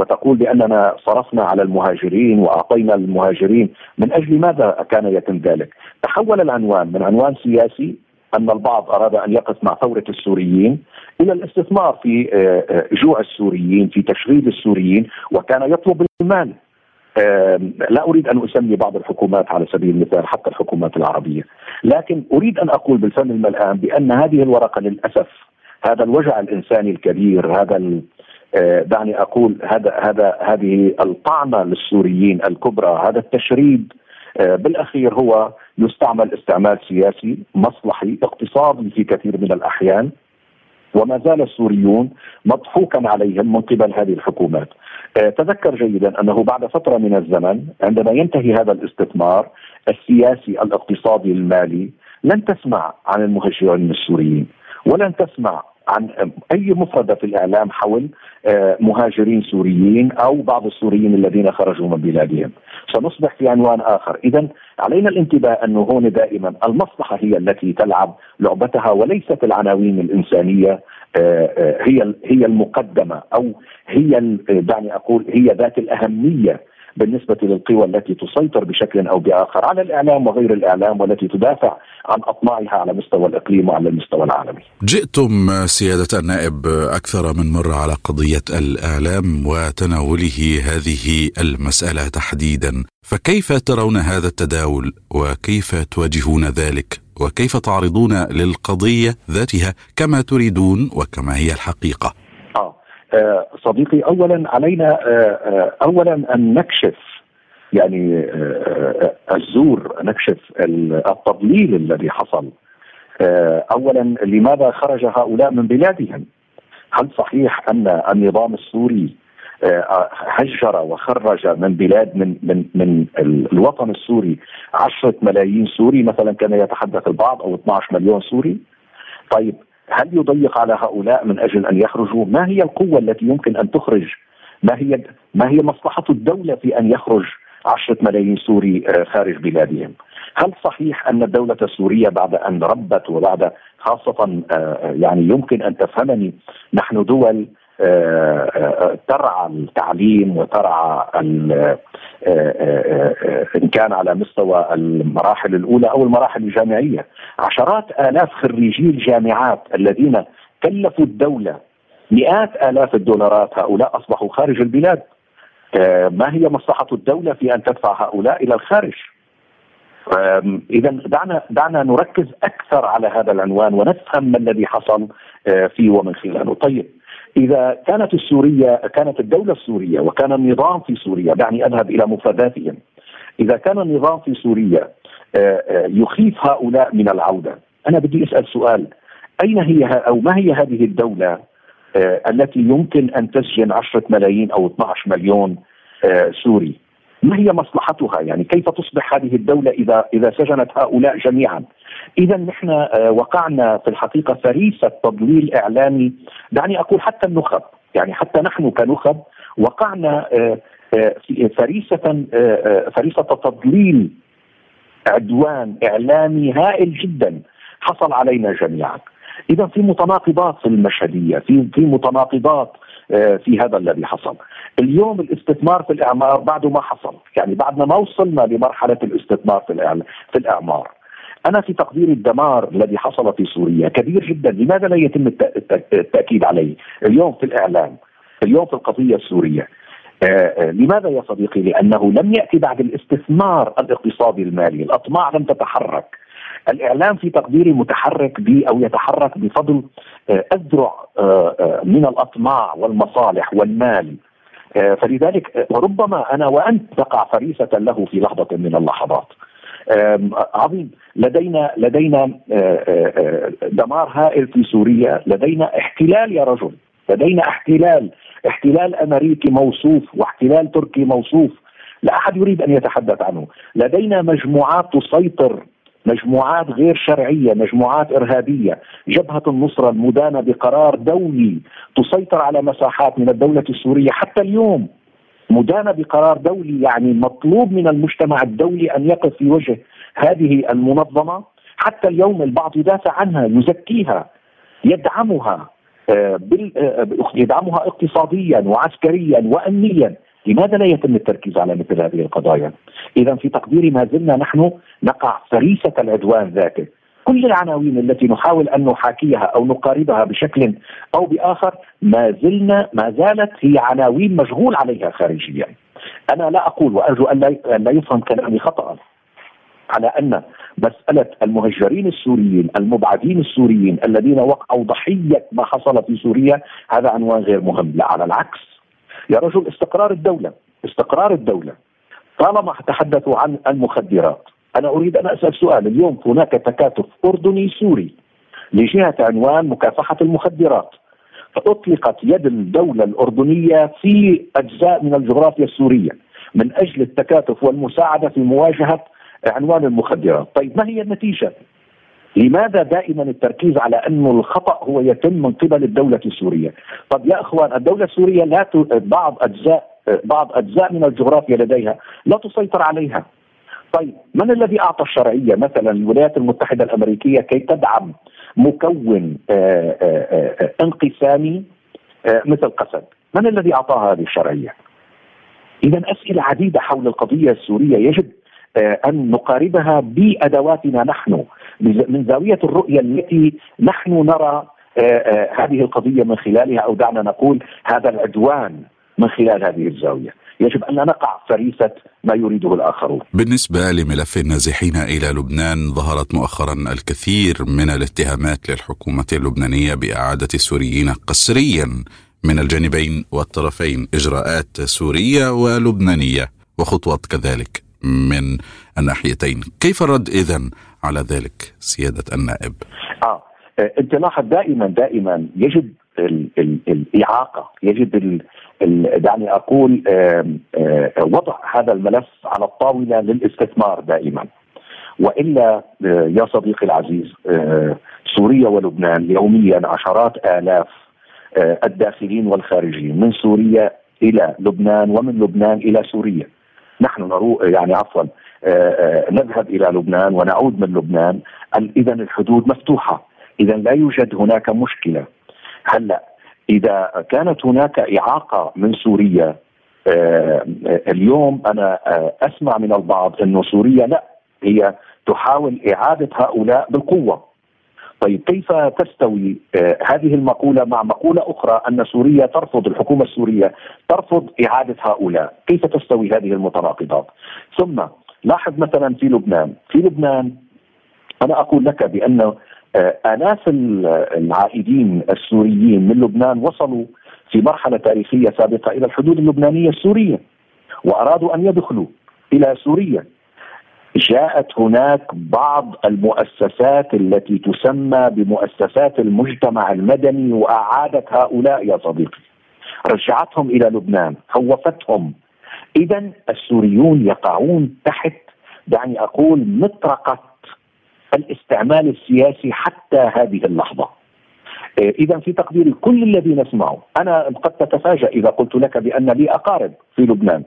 وتقول بأننا صرفنا على المهاجرين وأعطينا المهاجرين من أجل ماذا كان يتم ذلك؟ تحول العنوان من عنوان سياسي أن البعض أراد أن يقف مع ثورة السوريين إلى الاستثمار في آه، آه، جوع السوريين في تشغيل السوريين وكان يطلب المال لا أريد أن أسمي بعض الحكومات على سبيل المثال حتى الحكومات العربية، لكن أريد أن أقول بالفم الملآن بأن هذه الورقة للأسف هذا الوجع الإنساني الكبير، هذا آه، دعني أقول هذا هذا هذه الطعنة للسوريين الكبرى، هذا التشريد آه، بالأخير هو يستعمل استعمال سياسي مصلحي اقتصادي في كثير من الأحيان. وما زال السوريون مضحوكا عليهم من قبل هذه الحكومات. آه، تذكر جيدا أنه بعد فترة من الزمن عندما ينتهي هذا الاستثمار السياسي الاقتصادي المالي لن تسمع عن المهجرين السوريين ولن تسمع عن أي مفردة في الإعلام حول آه، مهاجرين سوريين أو بعض السوريين الذين خرجوا من بلادهم. سنصبح في عنوان آخر. اذا علينا الانتباه انه هون دائما المصلحة هي التي تلعب لعبتها وليست العناوين الإنسانية آه، آه، هي هي المقدمة أو هي دعني أقول هي ذات الأهمية بالنسبة للقوى التي تسيطر بشكل أو بآخر على الإعلام وغير الإعلام والتي تدافع عن أطماعها على مستوى الإقليم وعلى المستوى العالمي. جئتم سيادة النائب أكثر من مرة على قضية الإعلام وتناوله هذه المسألة تحديدا. فكيف ترون هذا التداول وكيف تواجهون ذلك؟ وكيف تعرضون للقضية ذاتها كما تريدون وكما هي الحقيقة؟ آه، صديقي اولا علينا آه، آه، اولا أن نكشف يعني الزور نكشف التضليل الذي حصل اولا لماذا خرج هؤلاء من بلادهم؟ هل صحيح أن النظام السوري هجر وخرج من بلاد من من من الوطن السوري عشرة ملايين سوري مثلا كان يتحدث البعض أو 12 مليون سوري طيب هل يضيق على هؤلاء من أجل أن يخرجوا؟ ما هي القوة التي يمكن أن تخرج؟ ما هي ما هي مصلحة الدولة في أن يخرج عشرة ملايين سوري آه، خارج بلادهم هل صحيح أن الدولة السورية بعد أن ربت وبعد خاصة آه، يعني يمكن أن تفهمني نحن دول ترعى التعليم وترعى إن كان على مستوى المراحل الأولى أو المراحل الجامعية. عشرات آلاف خريجي الجامعات الذين كلفوا الدولة مئات آلاف الدولارات هؤلاء أصبحوا خارج البلاد. ما هي مصلحة الدولة في أن تدفع هؤلاء إلى الخارج؟ اذا دعنا دعنا نركز أكثر على هذا العنوان ونفهم ما الذي حصل فيه ومن خلاله. طيب إذا كانت السورية كانت الدولة السورية وكان النظام في سوريا دعني أذهب إلى مفرداتهم. إذا كان النظام في سوريا يخيف هؤلاء من العودة. أنا بدي أسأل سؤال. أين هي أو ما هي هذه الدولة التي يمكن أن تسجن 10 ملايين أو 12 مليون سوري؟ ما هي مصلحتها؟ يعني كيف تصبح هذه الدولة إذا إذا سجنت هؤلاء جميعا؟ إذا نحن وقعنا في الحقيقة فريسة تضليل إعلامي دعني أقول حتى النخب يعني حتى نحن كنخب وقعنا في فريسة فريسة تضليل عدوان إعلامي هائل جدا حصل علينا جميعا. إذا في متناقضات في المشهدية في في متناقضات في هذا الذي حصل اليوم الاستثمار في الإعمار بعده ما حصل يعني بعدنا ما وصلنا لمرحلة الاستثمار في في الإعمار أنا في تقديري الدمار الذي حصل في سوريا كبير جدا لماذا لا يتم التأكيد عليه اليوم في الإعلام اليوم في القضية السورية آه لماذا يا صديقي؟ لأنه لم يأتي بعد الاستثمار الاقتصادي المالي، الأطماع لم تتحرك. الإعلام في تقديري متحرك ب أو يتحرك بفضل آه اذرع آه من الأطماع والمصالح والمال. فلذلك وربما أنا وأنت تقع فريسة له في لحظة من اللحظات. عظيم. لدينا لدينا دمار هائل في سوريا، لدينا احتلال يا رجل، لدينا احتلال، احتلال أمريكي موصوف واحتلال تركي موصوف، لا أحد يريد أن يتحدث عنه، لدينا مجموعات تسيطر مجموعات غير شرعية، مجموعات إرهابية، جبهة النصرة المدانة بقرار دولي تسيطر على مساحات من الدولة السورية حتى اليوم. مدانة بقرار دولي يعني مطلوب من المجتمع الدولي أن يقف في وجه هذه المنظمة حتى اليوم البعض يدافع عنها يزكيها يدعمها يدعمها اقتصاديا وعسكريا وامنيا. لماذا لا يتم التركيز على مثل هذه القضايا؟ اذا في تقديري ما زلنا نحن نقع فريسة العدوان ذاته. كل العناوين التي نحاول أن نحاكيها أو نقاربها بشكل أو بآخر ما زلنا ما زالت هي عناوين مشغول عليها خارجيا. أنا لا أقول وأرجو أن لا يفهم كلامي خطا على أن مسألة المهجرين السوريين المبعدين السوريين الذين وقعوا ضحية ما حصل في سوريا هذا عنوان غير مهم، لا على العكس يا رجل استقرار الدولة استقرار الدولة. طالما تحدثوا عن المخدرات أنا أريد أن أسأل سؤال. اليوم هناك تكاتف أردني سوري لجهة عنوان مكافحة المخدرات. فأطلقت يد الدولة الأردنية في أجزاء من الجغرافيا السورية من أجل التكاتف والمساعدة في مواجهة عنوان المخدرات. طيب ما هي النتيجة؟ لماذا دائما التركيز على انه الخطأ هو يتم من قبل الدولة السورية؟ طب يا أخوان الدولة السورية لا ت... بعض أجزاء بعض أجزاء من الجغرافيا لديها لا تسيطر عليها. طيب من الذي أعطى الشرعية مثلا الولايات المتحدة الأمريكية كي تدعم مكون آآ آآ انقسامي مثل قسد؟ من الذي اعطاها هذه الشرعية؟ اذا أسئلة عديدة حول القضية السورية يجب أن نقاربها بأدواتنا نحن من زاوية الرؤية التي نحن نرى هذه القضية من خلالها أو دعنا نقول هذا العدوان من خلال هذه الزاوية. يجب أن لا نقع فريسة ما يريده الآخرون. بالنسبة لملف النازحين إلى لبنان ظهرت مؤخرا الكثير من الاتهامات للحكومة اللبنانية بإعادة السوريين قسريا من الجانبين والطرفين إجراءات سورية ولبنانية وخطوات كذلك من الناحيتين كيف الرد إذا على ذلك سيادة النائب؟ آه انت لاحظ دائما دائما يجب ال ال الإعاقة يجب ال ال دعني آه آه وضع هذا الملف على الطاولة للاستثمار دائما. وإلا آه يا صديقي العزيز سوريا ولبنان يوميا عشرات آلاف الداخلين والخارجين من سوريا إلى لبنان ومن لبنان إلى سوريا. نحن نروح يعني عفوا نذهب إلى لبنان ونعود من لبنان. اذا الحدود مفتوحة. اذا لا يوجد هناك مشكلة. هلأ إذا كانت هناك إعاقة من سوريا آه، اليوم أنا آه، أسمع من البعض إنه سوريا لا هي تحاول إعادة هؤلاء بالقوة. طيب كيف تستوي آه، هذه المقولة مع مقولة أخرى أن سوريا ترفض الحكومة السورية ترفض إعادة هؤلاء؟ كيف تستوي هذه المتناقضات؟ ثم لاحظ مثلا في لبنان. في لبنان أنا أقول لك بأن آه، آلاف العائدين السوريين من لبنان وصلوا في مرحلة تاريخية سابقة إلى الحدود اللبنانية السورية وأرادوا أن يدخلوا إلى سوريا. جاءت هناك بعض المؤسسات التي تسمى بمؤسسات المجتمع المدني وأعادت هؤلاء يا صديقي. رجعتهم إلى لبنان خوفتهم إذا السوريون يقعون تحت دعني أقول مطرقة الاستعمال السياسي حتى هذه اللحظة. إذا في تقديري كل الذين اسمعوا أنا قد تتفاجأ إذا قلت لك بأن لي أقارب في لبنان.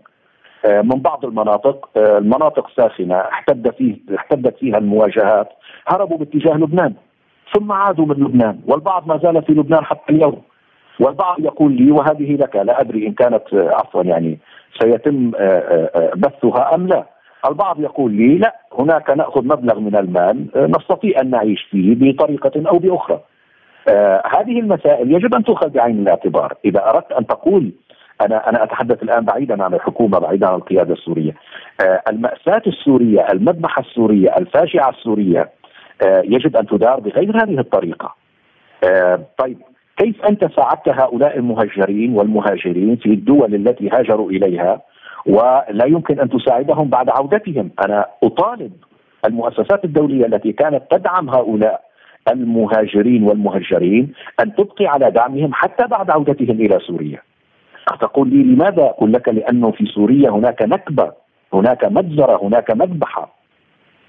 آه، من بعض المناطق آه، المناطق ساخنة احتد فيه احتدت فيها المواجهات هربوا باتجاه لبنان. ثم عادوا من لبنان والبعض ما زال في لبنان حتى اليوم. والبعض يقول لي وهذه لك لا أدري إن كانت عفوا يعني سيتم بثها أم لا. البعض يقول لي لا هناك نأخذ مبلغ من المال نستطيع أن نعيش فيه بطريقة أو بأخرى. هذه المسائل يجب أن تؤخذ بعين الاعتبار. إذا أردت أن تقول أنا أنا أتحدث الآن بعيدا عن الحكومة بعيدا عن القيادة السورية. آه المأساة السورية المذبحة السورية الفاجعه السورية آه يجب أن تدار بغير هذه الطريقة. آه طيب كيف أنت ساعدت هؤلاء المهجرين والمهاجرين في الدول التي هاجروا إليها ولا يمكن أن تساعدهم بعد عودتهم؟ أنا أطالب المؤسسات الدولية التي كانت تدعم هؤلاء المهاجرين والمهجرين أن تبقي على دعمهم حتى بعد عودتهم إلى سوريا. تقول لي لماذا؟ أقول لك؟ لأنه في سوريا هناك نكبة هناك مجزرة هناك مذبحة.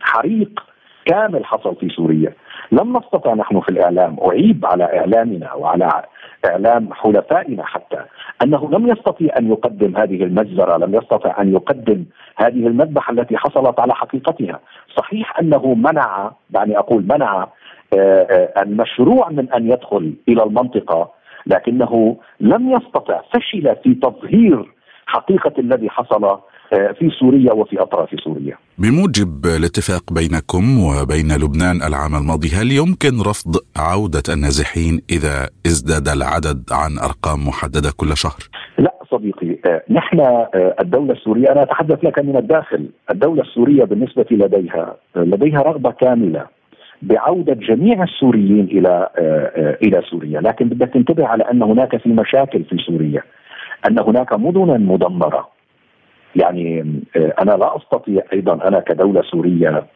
حريق. كامل حصل في سوريا. لم نستطع نحن في الإعلام أعيب على إعلامنا وعلى إعلام حلفائنا حتى أنه لم يستطيع أن يقدم هذه المجزرة لم يستطع أن يقدم هذه المذبحة التي حصلت على حقيقتها. صحيح أنه منع دعني أقول منع آه، آه، المشروع من أن يدخل إلى المنطقة لكنه لم يستطع فشل في تظهير حقيقة الذي حصل في سوريا وفي أطراف سوريا. بموجب الاتفاق بينكم وبين لبنان العام الماضي هل يمكن رفض عودة النازحين إذا ازداد العدد عن أرقام محددة كل شهر؟ لا صديقي آه، نحن آه، الدولة السورية أنا أتحدث لك من الداخل، الدولة السورية بالنسبة لديها لديها رغبة كاملة بعودة جميع السوريين آه، آه، إلى سوريا، لكن بدك تنتبه على أن هناك في مشاكل في سوريا، أن هناك مدنا مدمرة. يعني آه، أنا لا أستطيع أيضا أنا كدولة سورية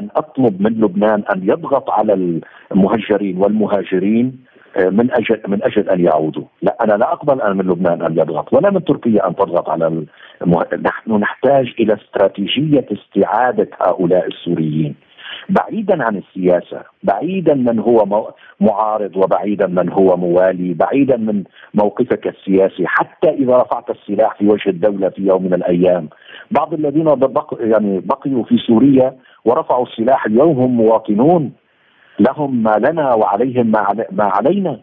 أن أطلب من لبنان أن يضغط على المهجرين والمهاجرين من أجل من أجل أن يعودوا، لا أنا لا أقبل أنا من لبنان أن يضغط ولا من تركيا أن تضغط على المه... نحن نحتاج إلى استراتيجية استعادة هؤلاء السوريين. بعيدا عن السياسة، بعيدا من هو معارض وبعيدا من هو موالي، بعيدا من موقفك السياسي، حتى إذا رفعت السلاح في وجه الدولة في يوم من الأيام. بعض الذين بق يعني بقيوا في سوريا ورفعوا السلاح اليوم هم مواطنون لهم ما لنا وعليهم ما, علينا.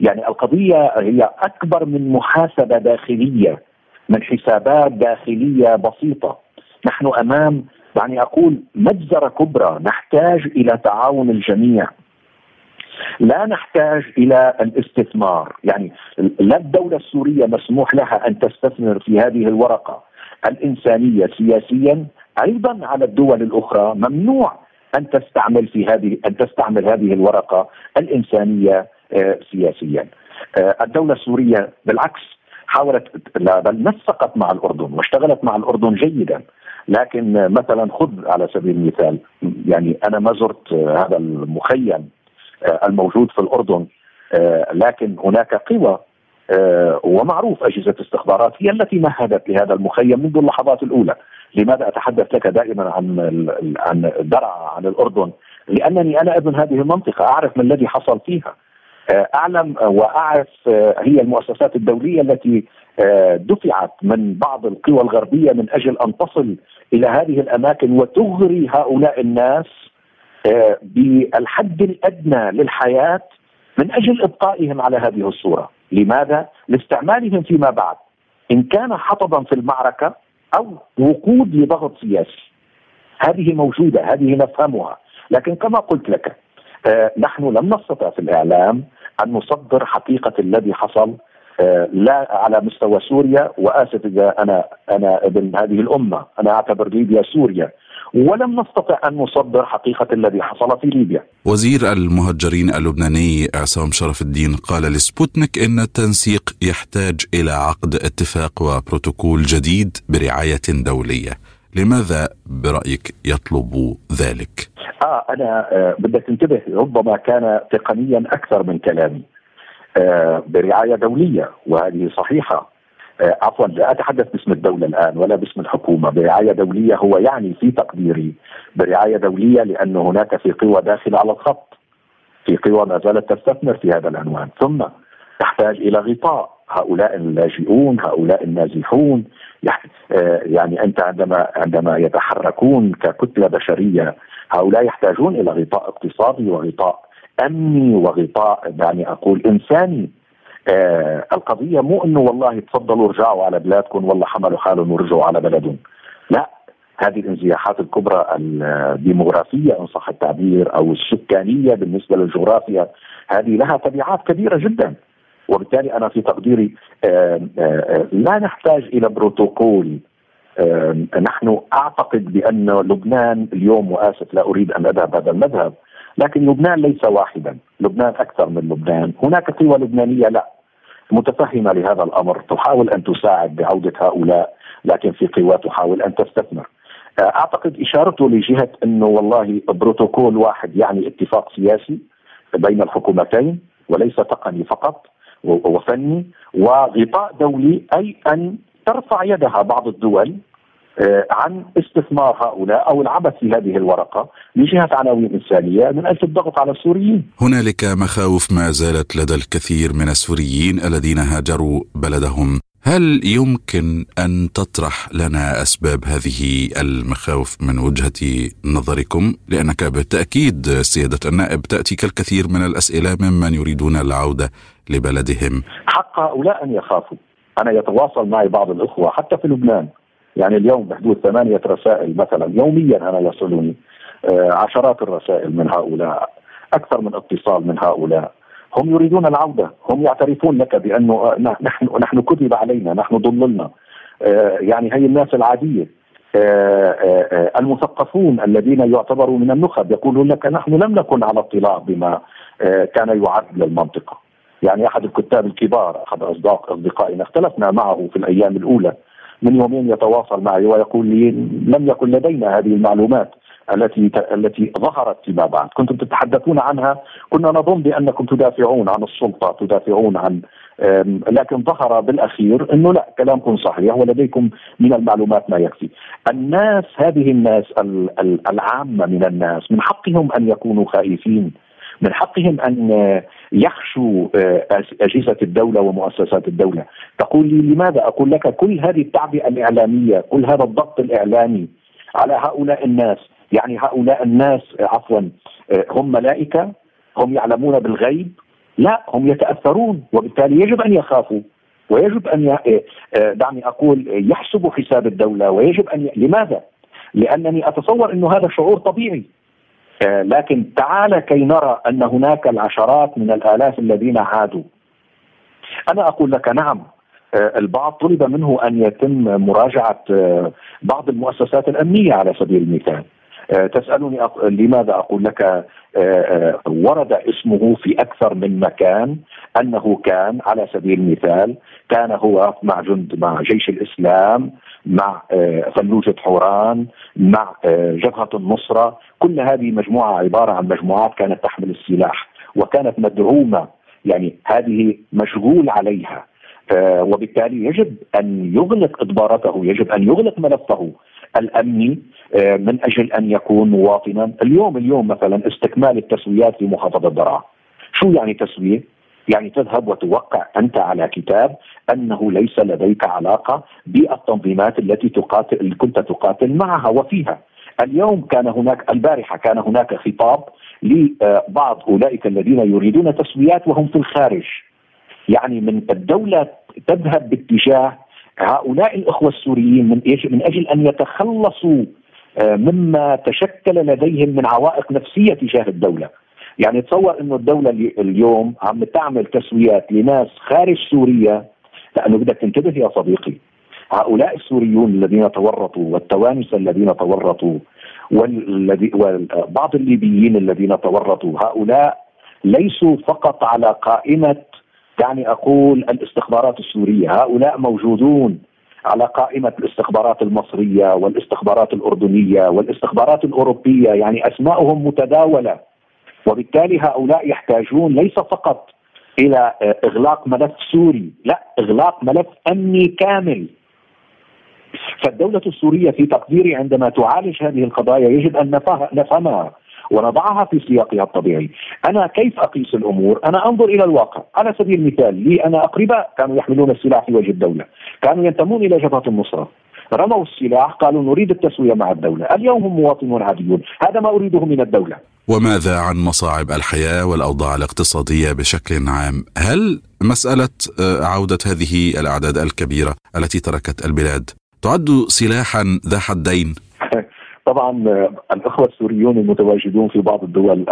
يعني القضية هي أكبر من محاسبة داخلية من حسابات داخلية بسيطة. نحن أمام يعني أقول مجزرة كبرى نحتاج إلى تعاون الجميع. لا نحتاج إلى الاستثمار. يعني لا الدولة السورية مسموح لها أن تستثمر في هذه الورقة الإنسانية سياسيا. أيضا على الدول الأخرى ممنوع أن تستعمل في هذه أن تستعمل هذه الورقة الإنسانية آه، سياسيا. آه، الدولة السورية بالعكس حاولت بل نسقت مع الأردن واشتغلت مع الأردن جيدا. لكن مثلا خذ على سبيل المثال يعني أنا ما زرت هذا المخيم آه، الموجود في الأردن آه، لكن هناك قوى آه، ومعروف أجهزة استخبارات هي التي مهدت لهذا المخيم منذ اللحظات الأولى، لماذا أتحدث لك دائما عن عن درعا عن الأردن؟ لأنني أنا ابن هذه المنطقة أعرف ما الذي حصل فيها. أعلم وأعرف هي المؤسسات الدولية التي دفعت من بعض القوى الغربية من أجل أن تصل إلى هذه الأماكن وتغري هؤلاء الناس بالحد الأدنى للحياة من أجل إبقائهم على هذه الصورة. لماذا؟ لاستعمالهم فيما بعد إن كان حطبا في المعركة أو وقود لضغط سياسي هذه موجودة هذه نفهمها لكن كما قلت لك آه نحن لم نستطع في الإعلام أن نصدر حقيقة الذي حصل آه لا على مستوى سوريا وآسف إذا أنا أنا ابن هذه الأمة أنا أعتبر ليبيا سوريا ولم نستطع أن نصدر حقيقة الذي حصل في ليبيا. وزير المهجرين اللبناني عصام شرف الدين قال لسبوتنيك إن التنسيق يحتاج إلى عقد اتفاق وبروتوكول جديد برعاية دولية. لماذا برأيك يطلب ذلك؟ آه أنا آه بدك تنتبه ربما كان تقنيا أكثر من كلامي. آه برعاية دولية وهذه صحيحة آه عفوا لا أتحدث باسم الدولة الآن ولا باسم الحكومة برعاية دولية هو يعني في تقديري برعاية دولية لأن هناك في قوى داخله على الخط في قوى ما زالت تستثمر في هذا العنوان ثم تحتاج إلى غطاء هؤلاء اللاجئون هؤلاء النازحون آه يعني أنت عندما عندما يتحركون ككتلة بشرية هؤلاء يحتاجون إلى غطاء اقتصادي وغطاء أمني وغطاء يعني أقول إنساني. آه القضية مو إنه والله تفضلوا ارجعوا على بلادكم والله حملوا حالهم ورجعوا على بلدهم. لا هذه الانزياحات الكبرى الديموغرافيه إن صح التعبير أو السكانية بالنسبة للجغرافيا هذه لها تبعات كبيرة جدا. وبالتالي أنا في تقديري لا نحتاج إلى بروتوكول. نحن أعتقد بأن لبنان اليوم وآسف لا أريد أن أذهب هذا المذهب لكن لبنان ليس واحدا لبنان أكثر من لبنان هناك قوى لبنانية لا. متفهمة لهذا الأمر تحاول أن تساعد بعودة هؤلاء لكن في قوى تحاول أن تستثمر. أعتقد إشارته لجهة أنه والله بروتوكول واحد يعني اتفاق سياسي بين الحكومتين وليس تقني فقط. وفني وغطاء دولي أي أن ترفع يدها بعض الدول عن استثمار هؤلاء أو العبث في هذه الورقة لجهة عناوين إنسانية من أجل الضغط على السوريين. هنالك مخاوف ما زالت لدى الكثير من السوريين الذين هاجروا بلدهم هل يمكن أن تطرح لنا أسباب هذه المخاوف من وجهة نظركم؟ لأنك بالتأكيد سيادة النائب تاتيك الكثير من الأسئلة ممن يريدون العودة لبلدهم. حق هؤلاء أن يخافوا. أنا يتواصل معي بعض الأخوة حتى في لبنان يعني اليوم بحدود ثمانية رسائل مثلا يوميا أنا يصلني عشرات الرسائل من هؤلاء أكثر من اتصال من هؤلاء هم يريدون العودة، هم يعترفون لك بأنه نحن نحن كتب علينا، نحن ضللنا. يعني هي الناس العادية المثقفون الذين يعتبروا من النخب يقولون لك نحن لم نكن على اطلاع بما كان يعد للمنطقة. يعني أحد الكتاب الكبار أحد اصداق أصدقائنا اختلفنا معه في الأيام الأولى من يومين يتواصل معي ويقول لي لم يكن لدينا هذه المعلومات التي التي ظهرت فيما بعد، كنتم تتحدثون عنها، كنا نظن بأنكم تدافعون عن السلطة، تدافعون عن لكن ظهر بالأخير إنه لا كلامكم صحيح ولديكم من المعلومات ما يكفي. الناس هذه الناس العامة من الناس من حقهم أن يكونوا خائفين من حقهم أن يخشوا أجهزة الدولة ومؤسسات الدولة، تقول لي لماذا؟ أقول لك كل هذه التعبئه الإعلامية، كل هذا الضغط الإعلامي على هؤلاء الناس، يعني هؤلاء الناس عفوا هم ملائكة؟ هم يعلمون بالغيب؟ لا هم يتأثرون وبالتالي يجب أن يخافوا ويجب أن دعني أقول يحسبوا حساب الدولة ويجب أن ي... لماذا؟ لأنني أتصور إنه هذا شعور طبيعي لكن تعال كي نرى أن هناك العشرات من الآلاف الذين عادوا. أنا أقول لك نعم البعض طلب منه أن يتم مراجعة بعض المؤسسات الأمنية على سبيل المثال. تسألني لماذا أقول لك ورد اسمه في أكثر من مكان أنه كان على سبيل المثال كان هو مع جند مع جيش الإسلام مع فلوجة حوران مع جبهة النصرة. كل هذه مجموعة عبارة عن مجموعات كانت تحمل السلاح وكانت مدعومة يعني هذه مشغول عليها. وبالتالي يجب أن يغلق إدبارته يجب أن يغلق ملفه الأمني من أجل أن يكون مواطنا اليوم اليوم مثلا استكمال التسويات في محافظة درعا شو يعني تسوية؟ يعني تذهب وتوقع أنت على كتاب أنه ليس لديك علاقة بالتنظيمات التي تقاتل كنت تقاتل معها وفيها. اليوم كان هناك البارحة كان هناك خطاب لبعض أولئك الذين يريدون تسويات وهم في الخارج. يعني من الدولة تذهب باتجاه هؤلاء الإخوة السوريين من من أجل أن يتخلصوا آه، مما تشكل لديهم من عوائق نفسية تجاه الدولة. يعني تصور إنه الدولة اليوم عم تعمل تسويات لناس خارج سوريا لأنه بدك تنتبه يا صديقي هؤلاء السوريون الذين تورطوا والتوانسة الذين تورطوا والذي وبعض الليبيين الذين تورطوا هؤلاء ليسوا فقط على قائمة دعني أقول الاستخبارات السورية، هؤلاء موجودون على قائمة الاستخبارات المصرية والاستخبارات الأردنية والاستخبارات الأوروبية، يعني اسماءهم متداولة. وبالتالي هؤلاء يحتاجون ليس فقط إلى إغلاق ملف سوري، لا إغلاق ملف أمني كامل. فالدولة السورية في تقديري عندما تعالج هذه القضايا يجب أن نفهمها. ونضعها في سياقها الطبيعي. أنا كيف أقيس الأمور؟ أنا أنظر إلى الواقع. على سبيل المثال لي أنا أقرباء كانوا يحملون السلاح في وجه الدولة. كانوا ينتمون إلى جبهة النصرة. رموا السلاح قالوا نريد التسوية مع الدولة. اليوم هم مواطنون عاديون. هذا ما أريده من الدولة. وماذا عن مصاعب الحياة والأوضاع الاقتصادية بشكل عام؟ هل مسألة آه، عودة هذه الأعداد الكبيرة التي تركت البلاد تعد سلاحا ذا حدين؟ طبعا الأخوة السوريون المتواجدون في بعض الدول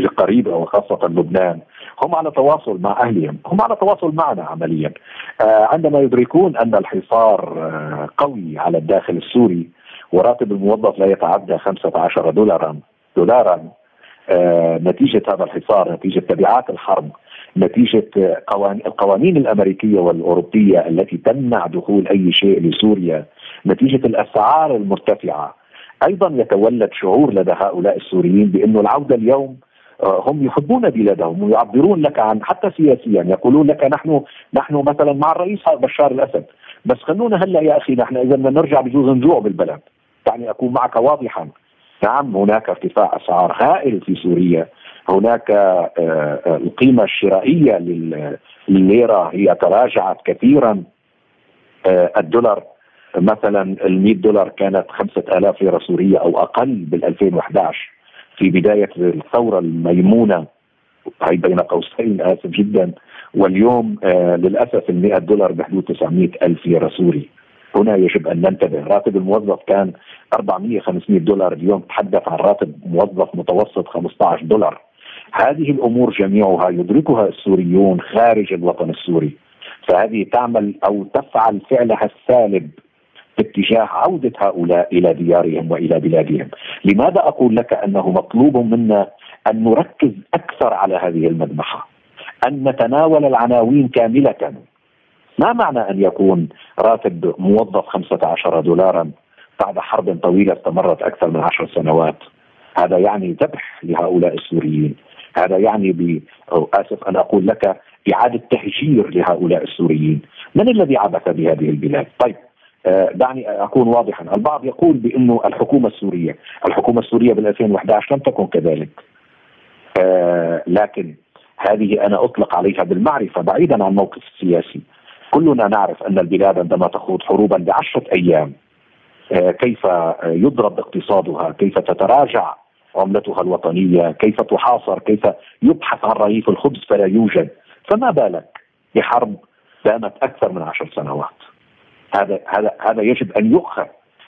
القريبة وخاصة لبنان هم على تواصل مع أهلهم، هم على تواصل معنا عمليا. آه، عندما يدركون أن الحصار آه، قوي على الداخل السوري وراتب الموظف لا يتعدى 15 دولارا دولارا آه، نتيجة هذا الحصار، نتيجة تبعات الحرب نتيجة القوانين الأمريكية والأوروبية التي تمنع دخول أي شيء لسوريا نتيجة الأسعار المرتفعة أيضا يتولد شعور لدى هؤلاء السوريين بانه العودة اليوم آه، هم يحبون بلادهم ويعبرون لك عن حتى سياسيا يقولون لك نحن نحن مثلا مع الرئيس بشار الأسد. بس خلونا هلأ يا أخي نحن اذا بدنا نرجع بجوز نجوع بالبلد. يعني أكون معك واضحا. نعم هناك ارتفاع أسعار هائل في سوريا. هناك آه، آه، القيمة الشرائية للليره هي تراجعت كثيرا. الدولار مثلا ال 100 دولار كانت 5000 ليرة سورية أو أقل بال 2011 في بداية الثورة الميمونة هي بين قوسين آسف جدا واليوم آه للأسف ال 100 دولار بحدود 900 ألف ليرة سوري. هنا يجب أن ننتبه راتب الموظف كان 400 500 دولار اليوم تحدث عن راتب موظف متوسط 15 دولار. هذه الأمور جميعها يدركها السوريون خارج الوطن السوري. فهذه تعمل أو تفعل فعلها السالب باتجاه عودة هؤلاء إلى ديارهم وإلى بلادهم، لماذا أقول لك أنه مطلوب منا أن نركز أكثر على هذه المذبحه؟ أن نتناول العناوين كاملة. ما معنى أن يكون راتب موظف 15 دولارا بعد حرب طويلة استمرت أكثر من عشر سنوات؟ هذا يعني ذبح لهؤلاء السوريين هذا يعني ب آسف أن أقول لك إعادة تهجير لهؤلاء السوريين من الذي عبث بهذه البلاد طيب دعني أكون واضحا، البعض يقول بأنه الحكومة السورية، الحكومة السورية بال 2011 لم تكن كذلك. آه، لكن هذه أنا أطلق عليها بالمعرفة بعيدا عن الموقف السياسي. كلنا نعرف أن البلاد عندما تخوض حروبا بعشره أيام آه، كيف يضرب اقتصادها، كيف تتراجع عملتها الوطنية، كيف تحاصر، كيف يبحث عن رغيف الخبز فلا يوجد، فما بالك بحرب دامت أكثر من عشر سنوات. هذا هذا هذا يجب أن يؤخذ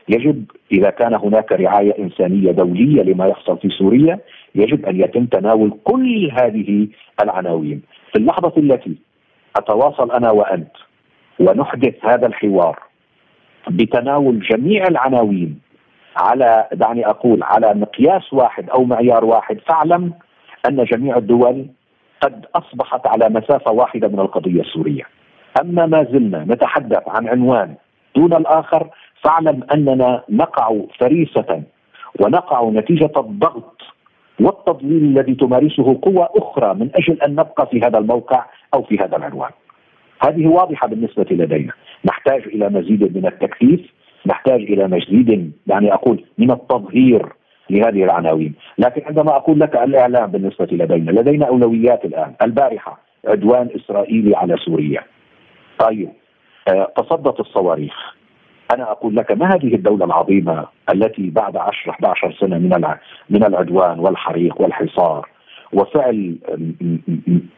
يجب إذا كان هناك رعاية إنسانية دولية لما يحصل في سوريا يجب أن يتم تناول كل هذه العناوين في اللحظة التي أتواصل أنا وأنت ونحدث هذا الحوار بتناول جميع العناوين على دعني أقول على مقياس واحد أو معيار واحد فاعلم أن جميع الدول قد أصبحت على مسافة واحدة من القضية السورية. أما ما زلنا نتحدث عن عنوان دون الآخر فاعلم أننا نقع فريسة ونقع نتيجة الضغط والتضليل الذي تمارسه قوى أخرى من أجل أن نبقى في هذا الموقع أو في هذا العنوان. هذه واضحة بالنسبة لدينا، نحتاج إلى مزيد من التكثيف، نحتاج إلى مزيد يعني أقول من التظهير لهذه العناوين، لكن عندما أقول لك الإعلام بالنسبة لدينا، لدينا أولويات الآن، البارحة عدوان إسرائيلي على سوريا. طيب آه، تصدت الصواريخ. أنا أقول لك ما هذه الدولة العظيمة التي بعد 10 11 سنة من من العدوان والحريق والحصار وفعل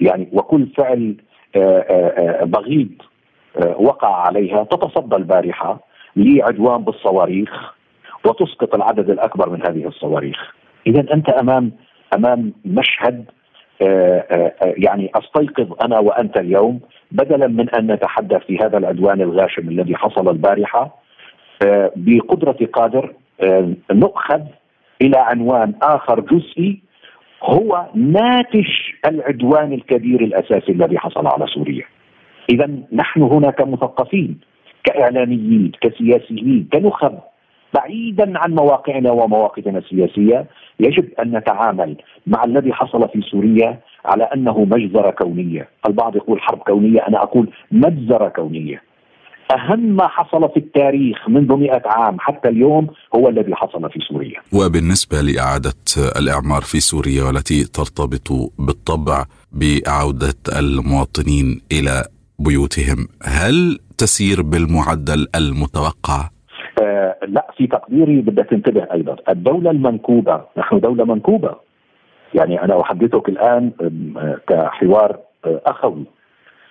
يعني وكل فعل بغيض وقع عليها تتصدى البارحة لعدوان بالصواريخ وتسقط العدد الأكبر من هذه الصواريخ. اذا أنت أمام أمام مشهد يعني أستيقظ أنا وأنت اليوم بدلا من أن نتحدث في هذا العدوان الغاشم الذي حصل البارحة بقدرة قادر نؤخذ إلى عنوان آخر جزئي هو ناتج العدوان الكبير الأساسي الذي حصل على سوريا. اذا نحن هنا كمثقفين كإعلاميين كسياسيين كنخب بعيدا عن مواقعنا ومواقفنا السياسية يجب أن نتعامل مع الذي حصل في سوريا على أنه مجزرة كونية، البعض يقول حرب كونية، أنا أقول مجزرة كونية. أهم ما حصل في التاريخ منذ مئة عام حتى اليوم هو الذي حصل في سوريا وبالنسبة لإعادة الإعمار في سوريا والتي ترتبط بالطبع بعودة المواطنين إلى بيوتهم هل تسير بالمعدل المتوقع؟ لا في تقديري بدك تنتبه أيضا. الدولة المنكوبة نحن دولة منكوبة. يعني أنا أحدثك الآن كحوار آه، أخوي.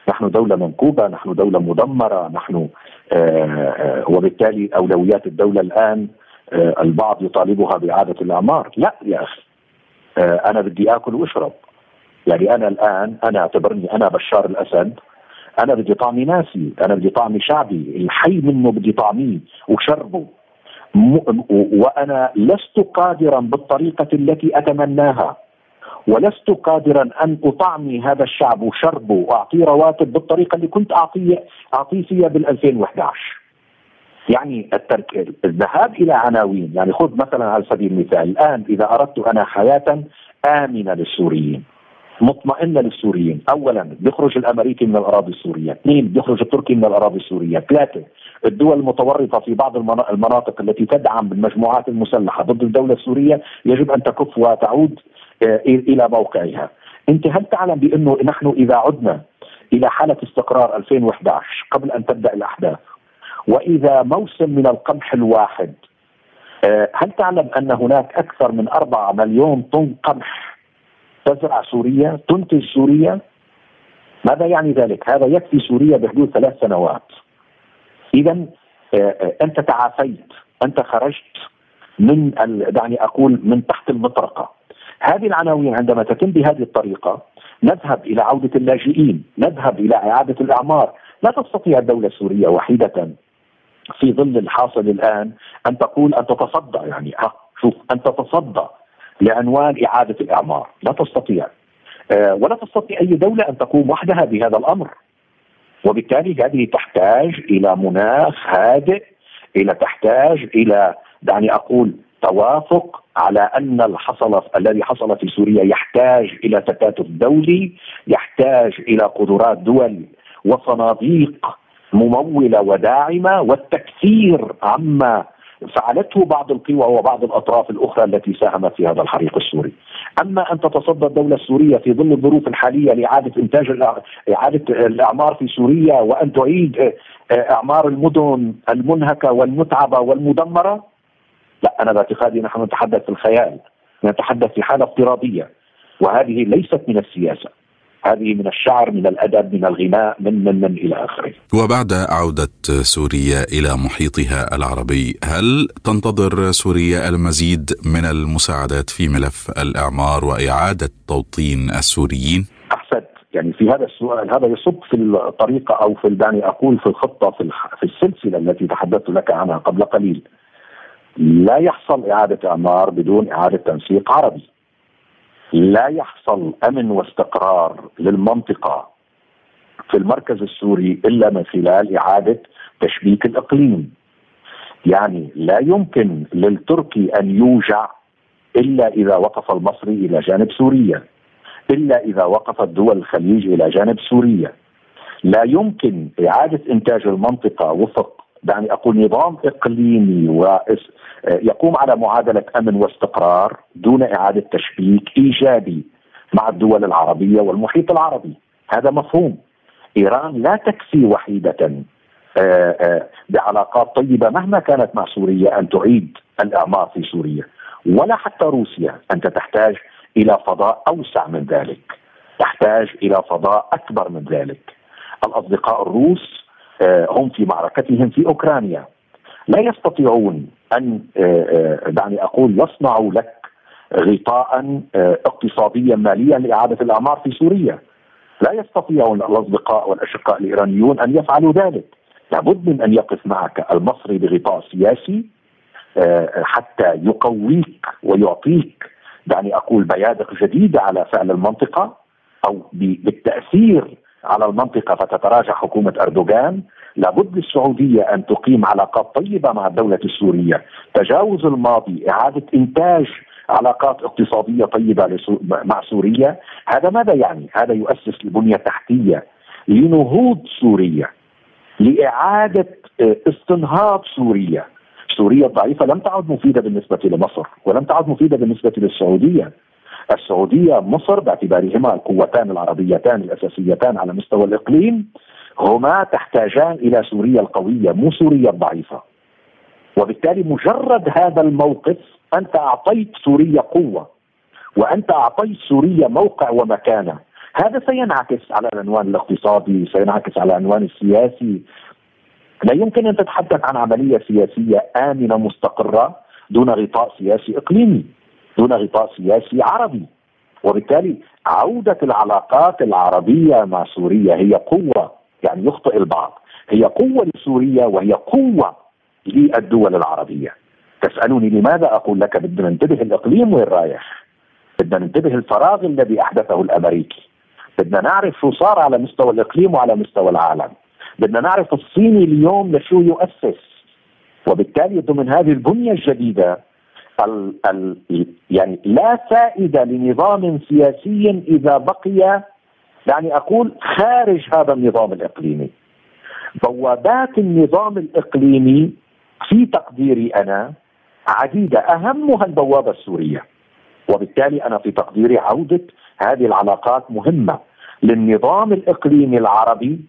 نحن دولة منكوبة نحن دولة مدمرة نحن آه، آه، وبالتالي أولويات الدولة الآن البعض يطالبها بإعادة الأعمار. لا يا أخي. أنا بدي آكل وأشرب. يعني أنا الآن أنا أعتبرني أنا بشار الأسد. أنا بدي طعمي ناسي. أنا بدي طعمي شعبي. الحي منه بدي طعميه وشربه. وأنا لست قادرا بالطريقة التي أتمناها ولست قادرا أن أطعمي هذا الشعب وشربه واعطيه رواتب بالطريقة اللي كنت اعطيه اعطيه فيها بال 2011 يعني الترك الذهاب إلى عناوين. يعني خذ مثلا على سبيل المثال الآن إذا أردت أنا حياة آمنة للسوريين مطمئنة للسوريين، اولا بيخرج الأمريكي من الأراضي السورية، اثنين بيخرج التركي من الأراضي السورية، ثلاثة الدول المتورطة في بعض المناطق التي تدعم بالمجموعات المسلحة ضد الدولة السورية يجب أن تكف وتعود آه، إلى موقعها. أنت هل تعلم بأنه نحن إذا عدنا إلى حالة استقرار 2011 قبل أن تبدأ الأحداث وإذا موسم من القمح الواحد آه، هل تعلم أن هناك أكثر من 4 مليون طن قمح تزرع سوريا تنتج سوريا ماذا يعني ذلك؟ هذا يكفي سوريا بحدود ثلاث سنوات اذا آه، أنت تعافيت أنت خرجت من دعني أقول من تحت المطرقة هذه العناوين عندما تتم بهذه الطريقة نذهب إلى عودة اللاجئين، نذهب إلى إعادة الأعمار، لا تستطيع الدولة السورية وحيدة في ظل الحاصل الآن أن تقول أن تتصدى يعني ها شوف أن تتصدى لعنوان إعادة الأعمار، لا تستطيع. آه ولا تستطيع أي دولة أن تقوم وحدها بهذا الأمر. وبالتالي هذه تحتاج إلى مناخ هادئ، إلى تحتاج إلى دعني أقول توافق على أن الحصل الذي حصل في سوريا يحتاج إلى تكاتف دولي، يحتاج إلى قدرات دول وصناديق ممولة وداعمة والتكثير عما فعلته بعض القوى وبعض الأطراف الأخرى التي ساهمت في هذا الحريق السوري. أما أن تتصدى الدولة السورية في ظل الظروف الحالية لإعادة إنتاج إعادة الأعمار في سوريا وأن تعيد أعمار المدن المنهكة والمتعبة والمدمرة لا أنا باعتقادي نحن نتحدث في الخيال نتحدث في حالة افتراضية وهذه ليست من السياسة هذه من الشعر من الأدب من الغناء من من من إلى آخره. وبعد عودة سوريا إلى محيطها العربي، هل تنتظر سوريا المزيد من المساعدات في ملف الإعمار وإعادة توطين السوريين؟ أحسنت، يعني في هذا السؤال هذا يصب في الطريقة أو في دعني أقول في الخطة في في السلسلة التي تحدثت لك عنها قبل قليل. لا يحصل إعادة إعمار بدون إعادة تنسيق عربي. لا يحصل أمن واستقرار للمنطقة في المركز السوري إلا من خلال إعادة تشبيك الإقليم. يعني لا يمكن للتركي أن يوجع إلا إذا وقف المصري إلى جانب سوريا. إلا إذا وقفت دول الخليج إلى جانب سوريا. لا يمكن إعادة إنتاج المنطقة وفق دعني أقول نظام إقليمي ويقوم على معادلة أمن واستقرار دون إعادة تشبيك إيجابي مع الدول العربية والمحيط العربي. هذا مفهوم. إيران لا تكفي وحيدة آه، آه، بعلاقات طيبة مهما كانت مع سوريا أن تعيد الإعمار في سوريا ولا حتى روسيا. أنت تحتاج إلى فضاء أوسع من ذلك. تحتاج إلى فضاء أكبر من ذلك. الأصدقاء الروس آه، هم في معركتهم في أوكرانيا. لا يستطيعون أن آه، آه، دعني أقول يصنعوا لك غطاء اقتصاديا ماليا لإعادة الأعمار في سوريا. لا يستطيعون الأصدقاء والأشقاء الإيرانيون أن يفعلوا ذلك. لابد من أن يقف معك المصري بغطاء سياسي حتى يقويك ويعطيك دعني أقول بيادق جديده على فعل المنطقة أو بالتأثير على المنطقة فتتراجع حكومة أردوغان. لابد للسعودية أن تقيم علاقات طيبة مع الدولة السورية. تجاوز الماضي إعادة إنتاج علاقات اقتصادية طيبة مع سوريا. هذا ماذا يعني؟ هذا يؤسس البنية التحتية لنهوض سوريا لإعادة آه، استنهاض سوريا. سوريا الضعيفة لم تعد مفيدة بالنسبة لمصر ولم تعد مفيدة بالنسبة للسعودية. السعودية مصر باعتبارهما القوتان العربيتان الأساسيتان على مستوى الإقليم هما تحتاجان إلى سوريا القوية مو سوريا الضعيفة. وبالتالي مجرد هذا الموقف أنت أعطيت سوريا قوة وأنت أعطيت سوريا موقع ومكانة. هذا سينعكس على العنوان الاقتصادي سينعكس على العنوان السياسي. لا يمكن أن تتحدث عن عملية سياسية آمنة مستقرة دون غطاء سياسي إقليمي. دون غطاء سياسي عربي. وبالتالي عودة العلاقات العربية مع سوريا هي قوة يعني يخطئ البعض. هي قوة لسوريا وهي قوة للدول العربية. تسألني لماذا أقول لك بدنا ننتبه الإقليم وين رايح؟ بدنا ننتبه الفراغ الذي أحدثه الأمريكي. بدنا نعرف شو صار على مستوى الإقليم وعلى مستوى العالم. بدنا نعرف الصيني اليوم لشو يؤسس. وبالتالي ضمن هذه البنية الجديدة ال ال يعني لا فائدة لنظام سياسي إذا بقي يعني أقول خارج هذا النظام الإقليمي. بوابات النظام الإقليمي في تقديري أنا عديدة أهمها البوابة السورية. وبالتالي أنا في تقديري عودة هذه العلاقات مهمة للنظام الإقليمي العربي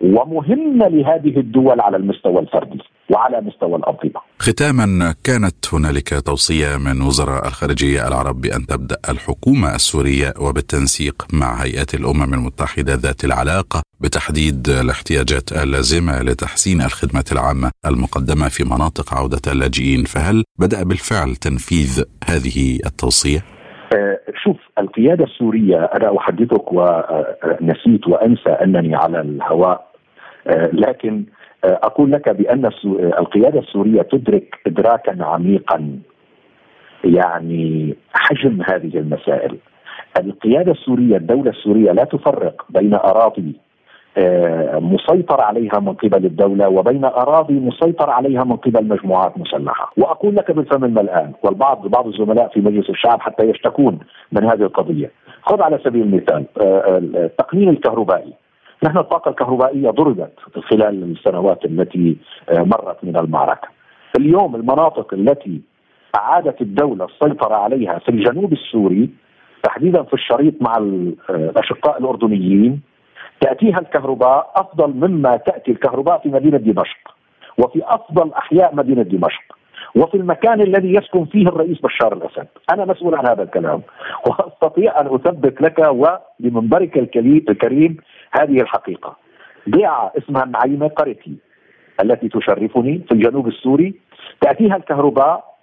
ومهمة لهذه الدول على المستوى الفردي وعلى مستوى الأنظمة. ختاما كانت هنالك توصية من وزراء الخارجية العرب بأن تبدأ الحكومة السورية وبالتنسيق مع هيئات الأمم المتحدة ذات العلاقة بتحديد الاحتياجات اللازمة لتحسين الخدمة العامة المقدمة في مناطق عودة اللاجئين، فهل بدأ بالفعل تنفيذ هذه التوصية؟ آه، شوف القيادة السورية أنا أحدثك ونسيت وأنسى أنني على الهواء آه، لكن آه، أقول لك بأن القيادة السورية تدرك إدراكا عميقا يعني حجم هذه المسائل. القيادة السورية الدولة السورية لا تفرق بين أراضي آه، مسيطر عليها من قبل الدولة وبين أراضي مسيطر عليها من قبل مجموعات مسلحة. وأقول لك بالفم الملآن والبعض بعض الزملاء في مجلس الشعب حتى يشتكون من هذه القضية. خذ على سبيل المثال آه، التقنين الكهربائي. نحن الطاقة الكهربائية ضربت خلال السنوات التي آه، مرت من المعركة. اليوم المناطق التي أعادت الدولة السيطرة عليها في الجنوب السوري تحديدا في الشريط مع الأشقاء الأردنيين تأتيها الكهرباء أفضل مما تأتي الكهرباء في مدينة دمشق وفي أفضل أحياء مدينة دمشق وفي المكان الذي يسكن فيه الرئيس بشار الأسد، أنا مسؤول عن هذا الكلام وأستطيع أن أثبت لك وبمنبرك الكريم هذه الحقيقة. بيعه اسمها النعيمة قريتي التي تشرفني في الجنوب السوري تأتيها الكهرباء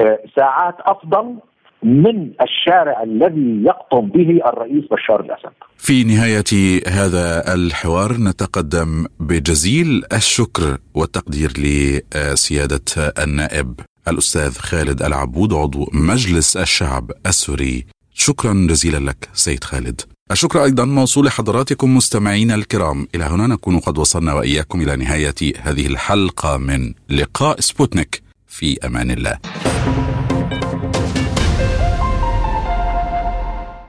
آه، ساعات أفضل من الشارع الذي يقطن به الرئيس بشار الأسد. في نهاية هذا الحوار نتقدم بجزيل الشكر والتقدير لسيادة النائب الأستاذ خالد العبود عضو مجلس الشعب السوري. شكرا جزيلا لك سيد خالد. الشكر أيضا موصول لحضراتكم مستمعينا الكرام، إلى هنا نكون قد وصلنا وإياكم إلى نهاية هذه الحلقة من لقاء سبوتنيك في أمان الله.